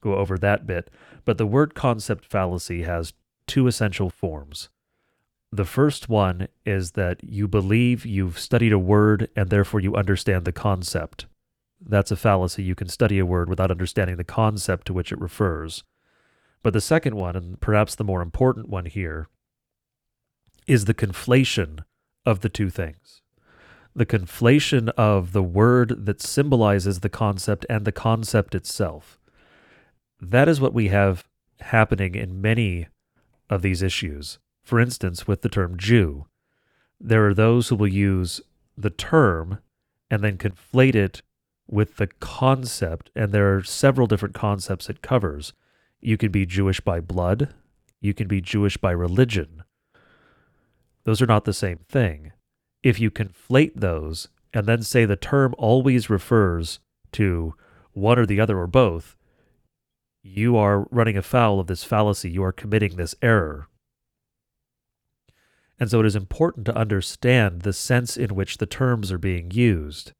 go over that bit. But the word concept fallacy has two essential forms. The first one is that you believe you've studied a word and therefore you understand the concept. That's a fallacy. You can study a word without understanding the concept to which it refers. But the second one, and perhaps the more important one here, is the conflation of the two things. The conflation of the word that symbolizes the concept and the concept itself that is what we have happening in many of these issues. For instance, with the term Jew, there are those who will use the term and then conflate it with the concept, and there are several different concepts it covers. You can be Jewish by blood, you can be Jewish by religion. Those are not the same thing. If you conflate those and then say the term always refers to one or the other or both, you are running afoul of this fallacy. You are committing this error. And so it is important to understand the sense in which the terms are being used.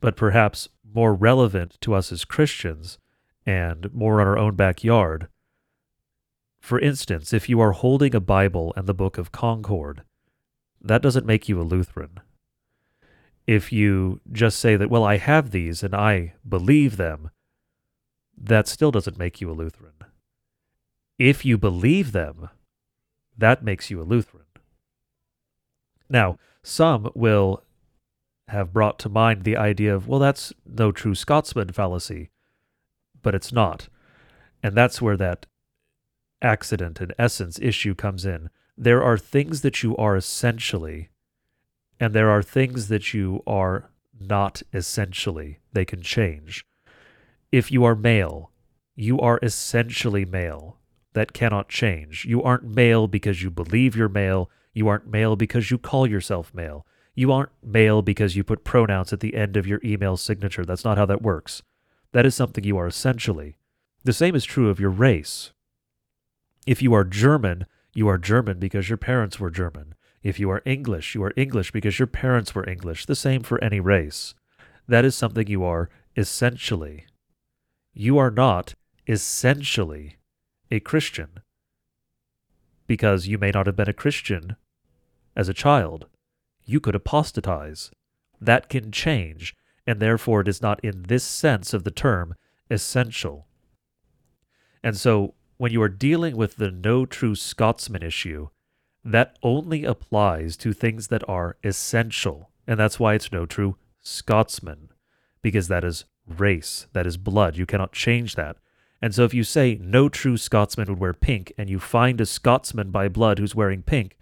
But perhaps more relevant to us as Christians and more on our own backyard. For instance, if you are holding a Bible and the Book of Concord, that doesn't make you a Lutheran. If you just say that, well, I have these and I believe them, that still doesn't make you a Lutheran. If you believe them, that makes you a Lutheran. Now, some will have brought to mind the idea of, well, that's no true Scotsman fallacy, but it's not. And that's where that accident and essence issue comes in. There are things that you are essentially, and there are things that you are not essentially. They can change. If you are male, you are essentially male. That cannot change. You aren't male because you believe you're male. You aren't male because you call yourself male. You aren't male because you put pronouns at the end of your email signature. That's not how that works. That is something you are essentially. The same is true of your race. If you are German, you are German because your parents were German. If you are English, you are English because your parents were English. The same for any race. That is something you are essentially you are not essentially a Christian because you may not have been a Christian as a child. You could apostatize. That can change, and therefore it is not in this sense of the term essential. And so, when you are dealing with the no true Scotsman issue, that only applies to things that are essential. And that's why it's no true Scotsman, because that is race, that is blood. You cannot change that. And so if you say no true Scotsman would wear pink and you find a Scotsman by blood who's wearing pink,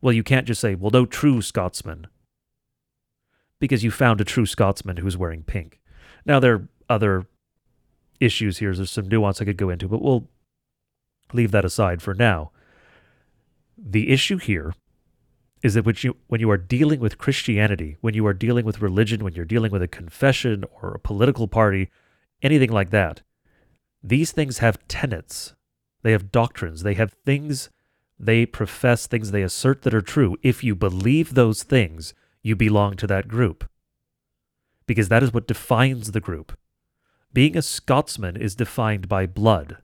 well, you can't just say, well, no true Scotsman, because you found a true Scotsman who's wearing pink. Now, there are other issues here. There's some nuance I could go into, but we'll leave that aside for now. The issue here is that when you, when you are dealing with Christianity, when you are dealing with religion, when you're dealing with a confession or a political party, anything like that, these things have tenets, they have doctrines, they have things they profess, things they assert that are true. If you believe those things, you belong to that group. Because that is what defines the group. Being a Scotsman is defined by blood,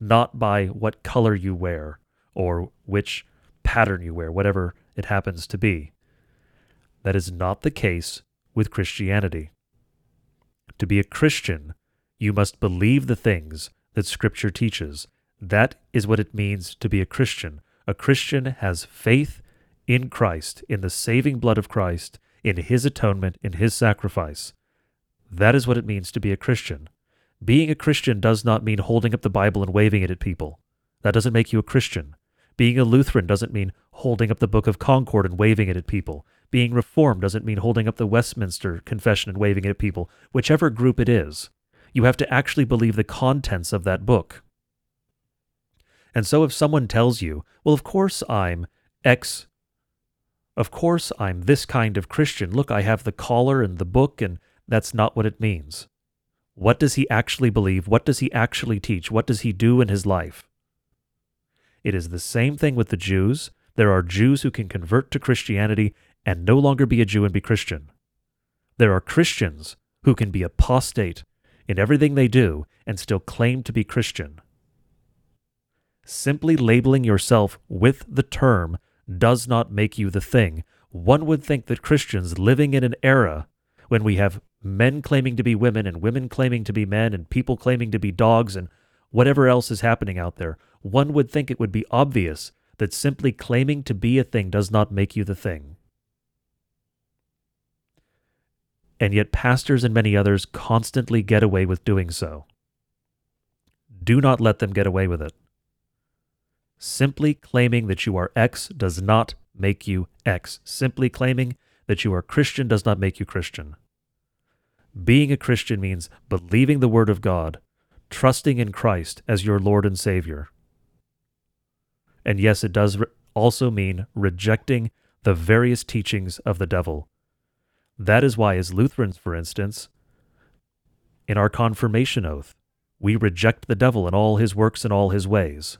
not by what color you wear or which pattern you wear, whatever it happens to be. That is not the case with Christianity. To be a Christian, you must believe the things that Scripture teaches. That is what it means to be a Christian. A Christian has faith in Christ, in the saving blood of Christ, in his atonement, in his sacrifice. That is what it means to be a Christian. Being a Christian does not mean holding up the Bible and waving it at people. That doesn't make you a Christian. Being a Lutheran doesn't mean holding up the Book of Concord and waving it at people. Being Reformed doesn't mean holding up the Westminster Confession and waving it at people, whichever group it is. You have to actually believe the contents of that book. And so if someone tells you, well, of course I'm X, of course I'm this kind of Christian, look, I have the collar and the book, and that's not what it means. What does he actually believe? What does he actually teach? What does he do in his life? It is the same thing with the Jews. There are Jews who can convert to Christianity and no longer be a Jew and be Christian. There are Christians who can be apostate in everything they do and still claim to be Christian. Simply labeling yourself with the term does not make you the thing. One would think that Christians living in an era when we have men claiming to be women and women claiming to be men and people claiming to be dogs and whatever else is happening out there, one would think it would be obvious that simply claiming to be a thing does not make you the thing. And yet, pastors and many others constantly get away with doing so. Do not let them get away with it. Simply claiming that you are X does not make you X. Simply claiming that you are Christian does not make you Christian. Being a Christian means believing the Word of God, trusting in Christ as your Lord and Savior. And yes, it does re- also mean rejecting the various teachings of the devil. That is why, as Lutherans, for instance, in our confirmation oath, we reject the devil and all his works and all his ways.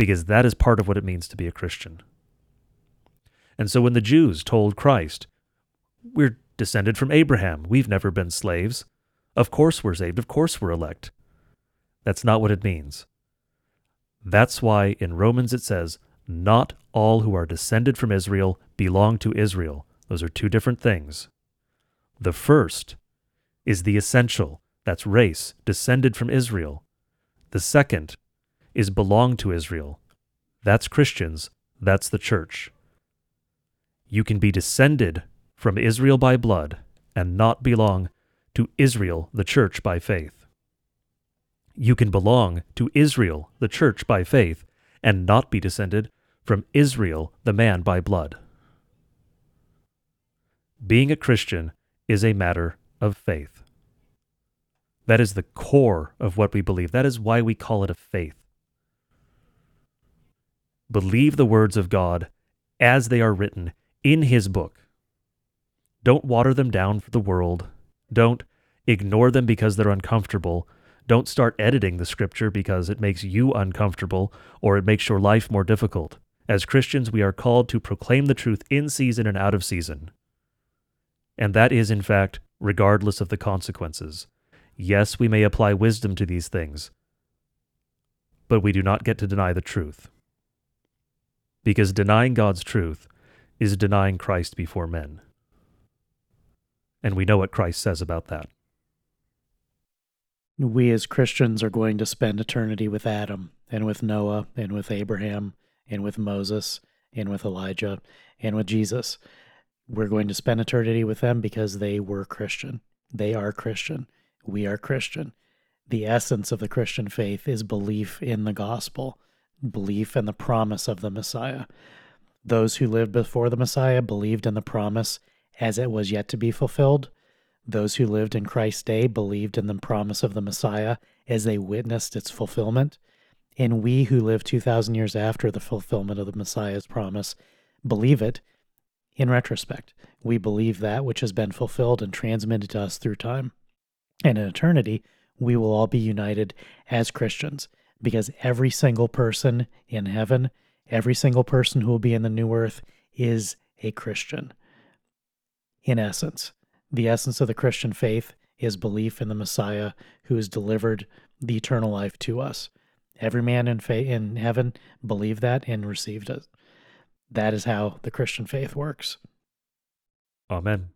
Because that is part of what it means to be a Christian. And so when the Jews told Christ, We're descended from Abraham, we've never been slaves, of course we're saved. Of course we're elect. That's not what it means. That's why in Romans it says, Not all who are descended from Israel belong to Israel. Those are two different things. The first is the essential, that's race, descended from Israel. The second is belong to Israel. That's Christians, that's the church. You can be descended from Israel by blood and not belong to Israel, the church, by faith. You can belong to Israel, the church, by faith, and not be descended from Israel, the man, by blood. Being a Christian is a matter of faith. That is the core of what we believe. That is why we call it a faith. Believe the words of God as they are written in His book. Don't water them down for the world don't ignore them because they're uncomfortable. Don't start editing the scripture because it makes you uncomfortable or it makes your life more difficult. As Christians, we are called to proclaim the truth in season and out of season. And that is, in fact, regardless of the consequences. Yes, we may apply wisdom to these things, but we do not get to deny the truth. Because denying God's truth is denying Christ before men. And we know what Christ says about that. We as Christians are going to spend eternity with Adam and with Noah and with Abraham and with Moses and with Elijah and with Jesus. We're going to spend eternity with them because they were Christian. They are Christian. We are Christian. The essence of the Christian faith is belief in the gospel, belief in the promise of the Messiah. Those who lived before the Messiah believed in the promise as it was yet to be fulfilled. Those who lived in Christ's day believed in the promise of the Messiah as they witnessed its fulfillment. And we who live 2,000 years after the fulfillment of the Messiah's promise believe it in retrospect. We believe that which has been fulfilled and transmitted to us through time. And in eternity, we will all be united as Christians because every single person in heaven, every single person who will be in the new earth is a Christian. In essence, the essence of the Christian faith is belief in the Messiah who has delivered the eternal life to us. Every man in fa- in heaven believed that and received it. That is how the Christian faith works. Amen.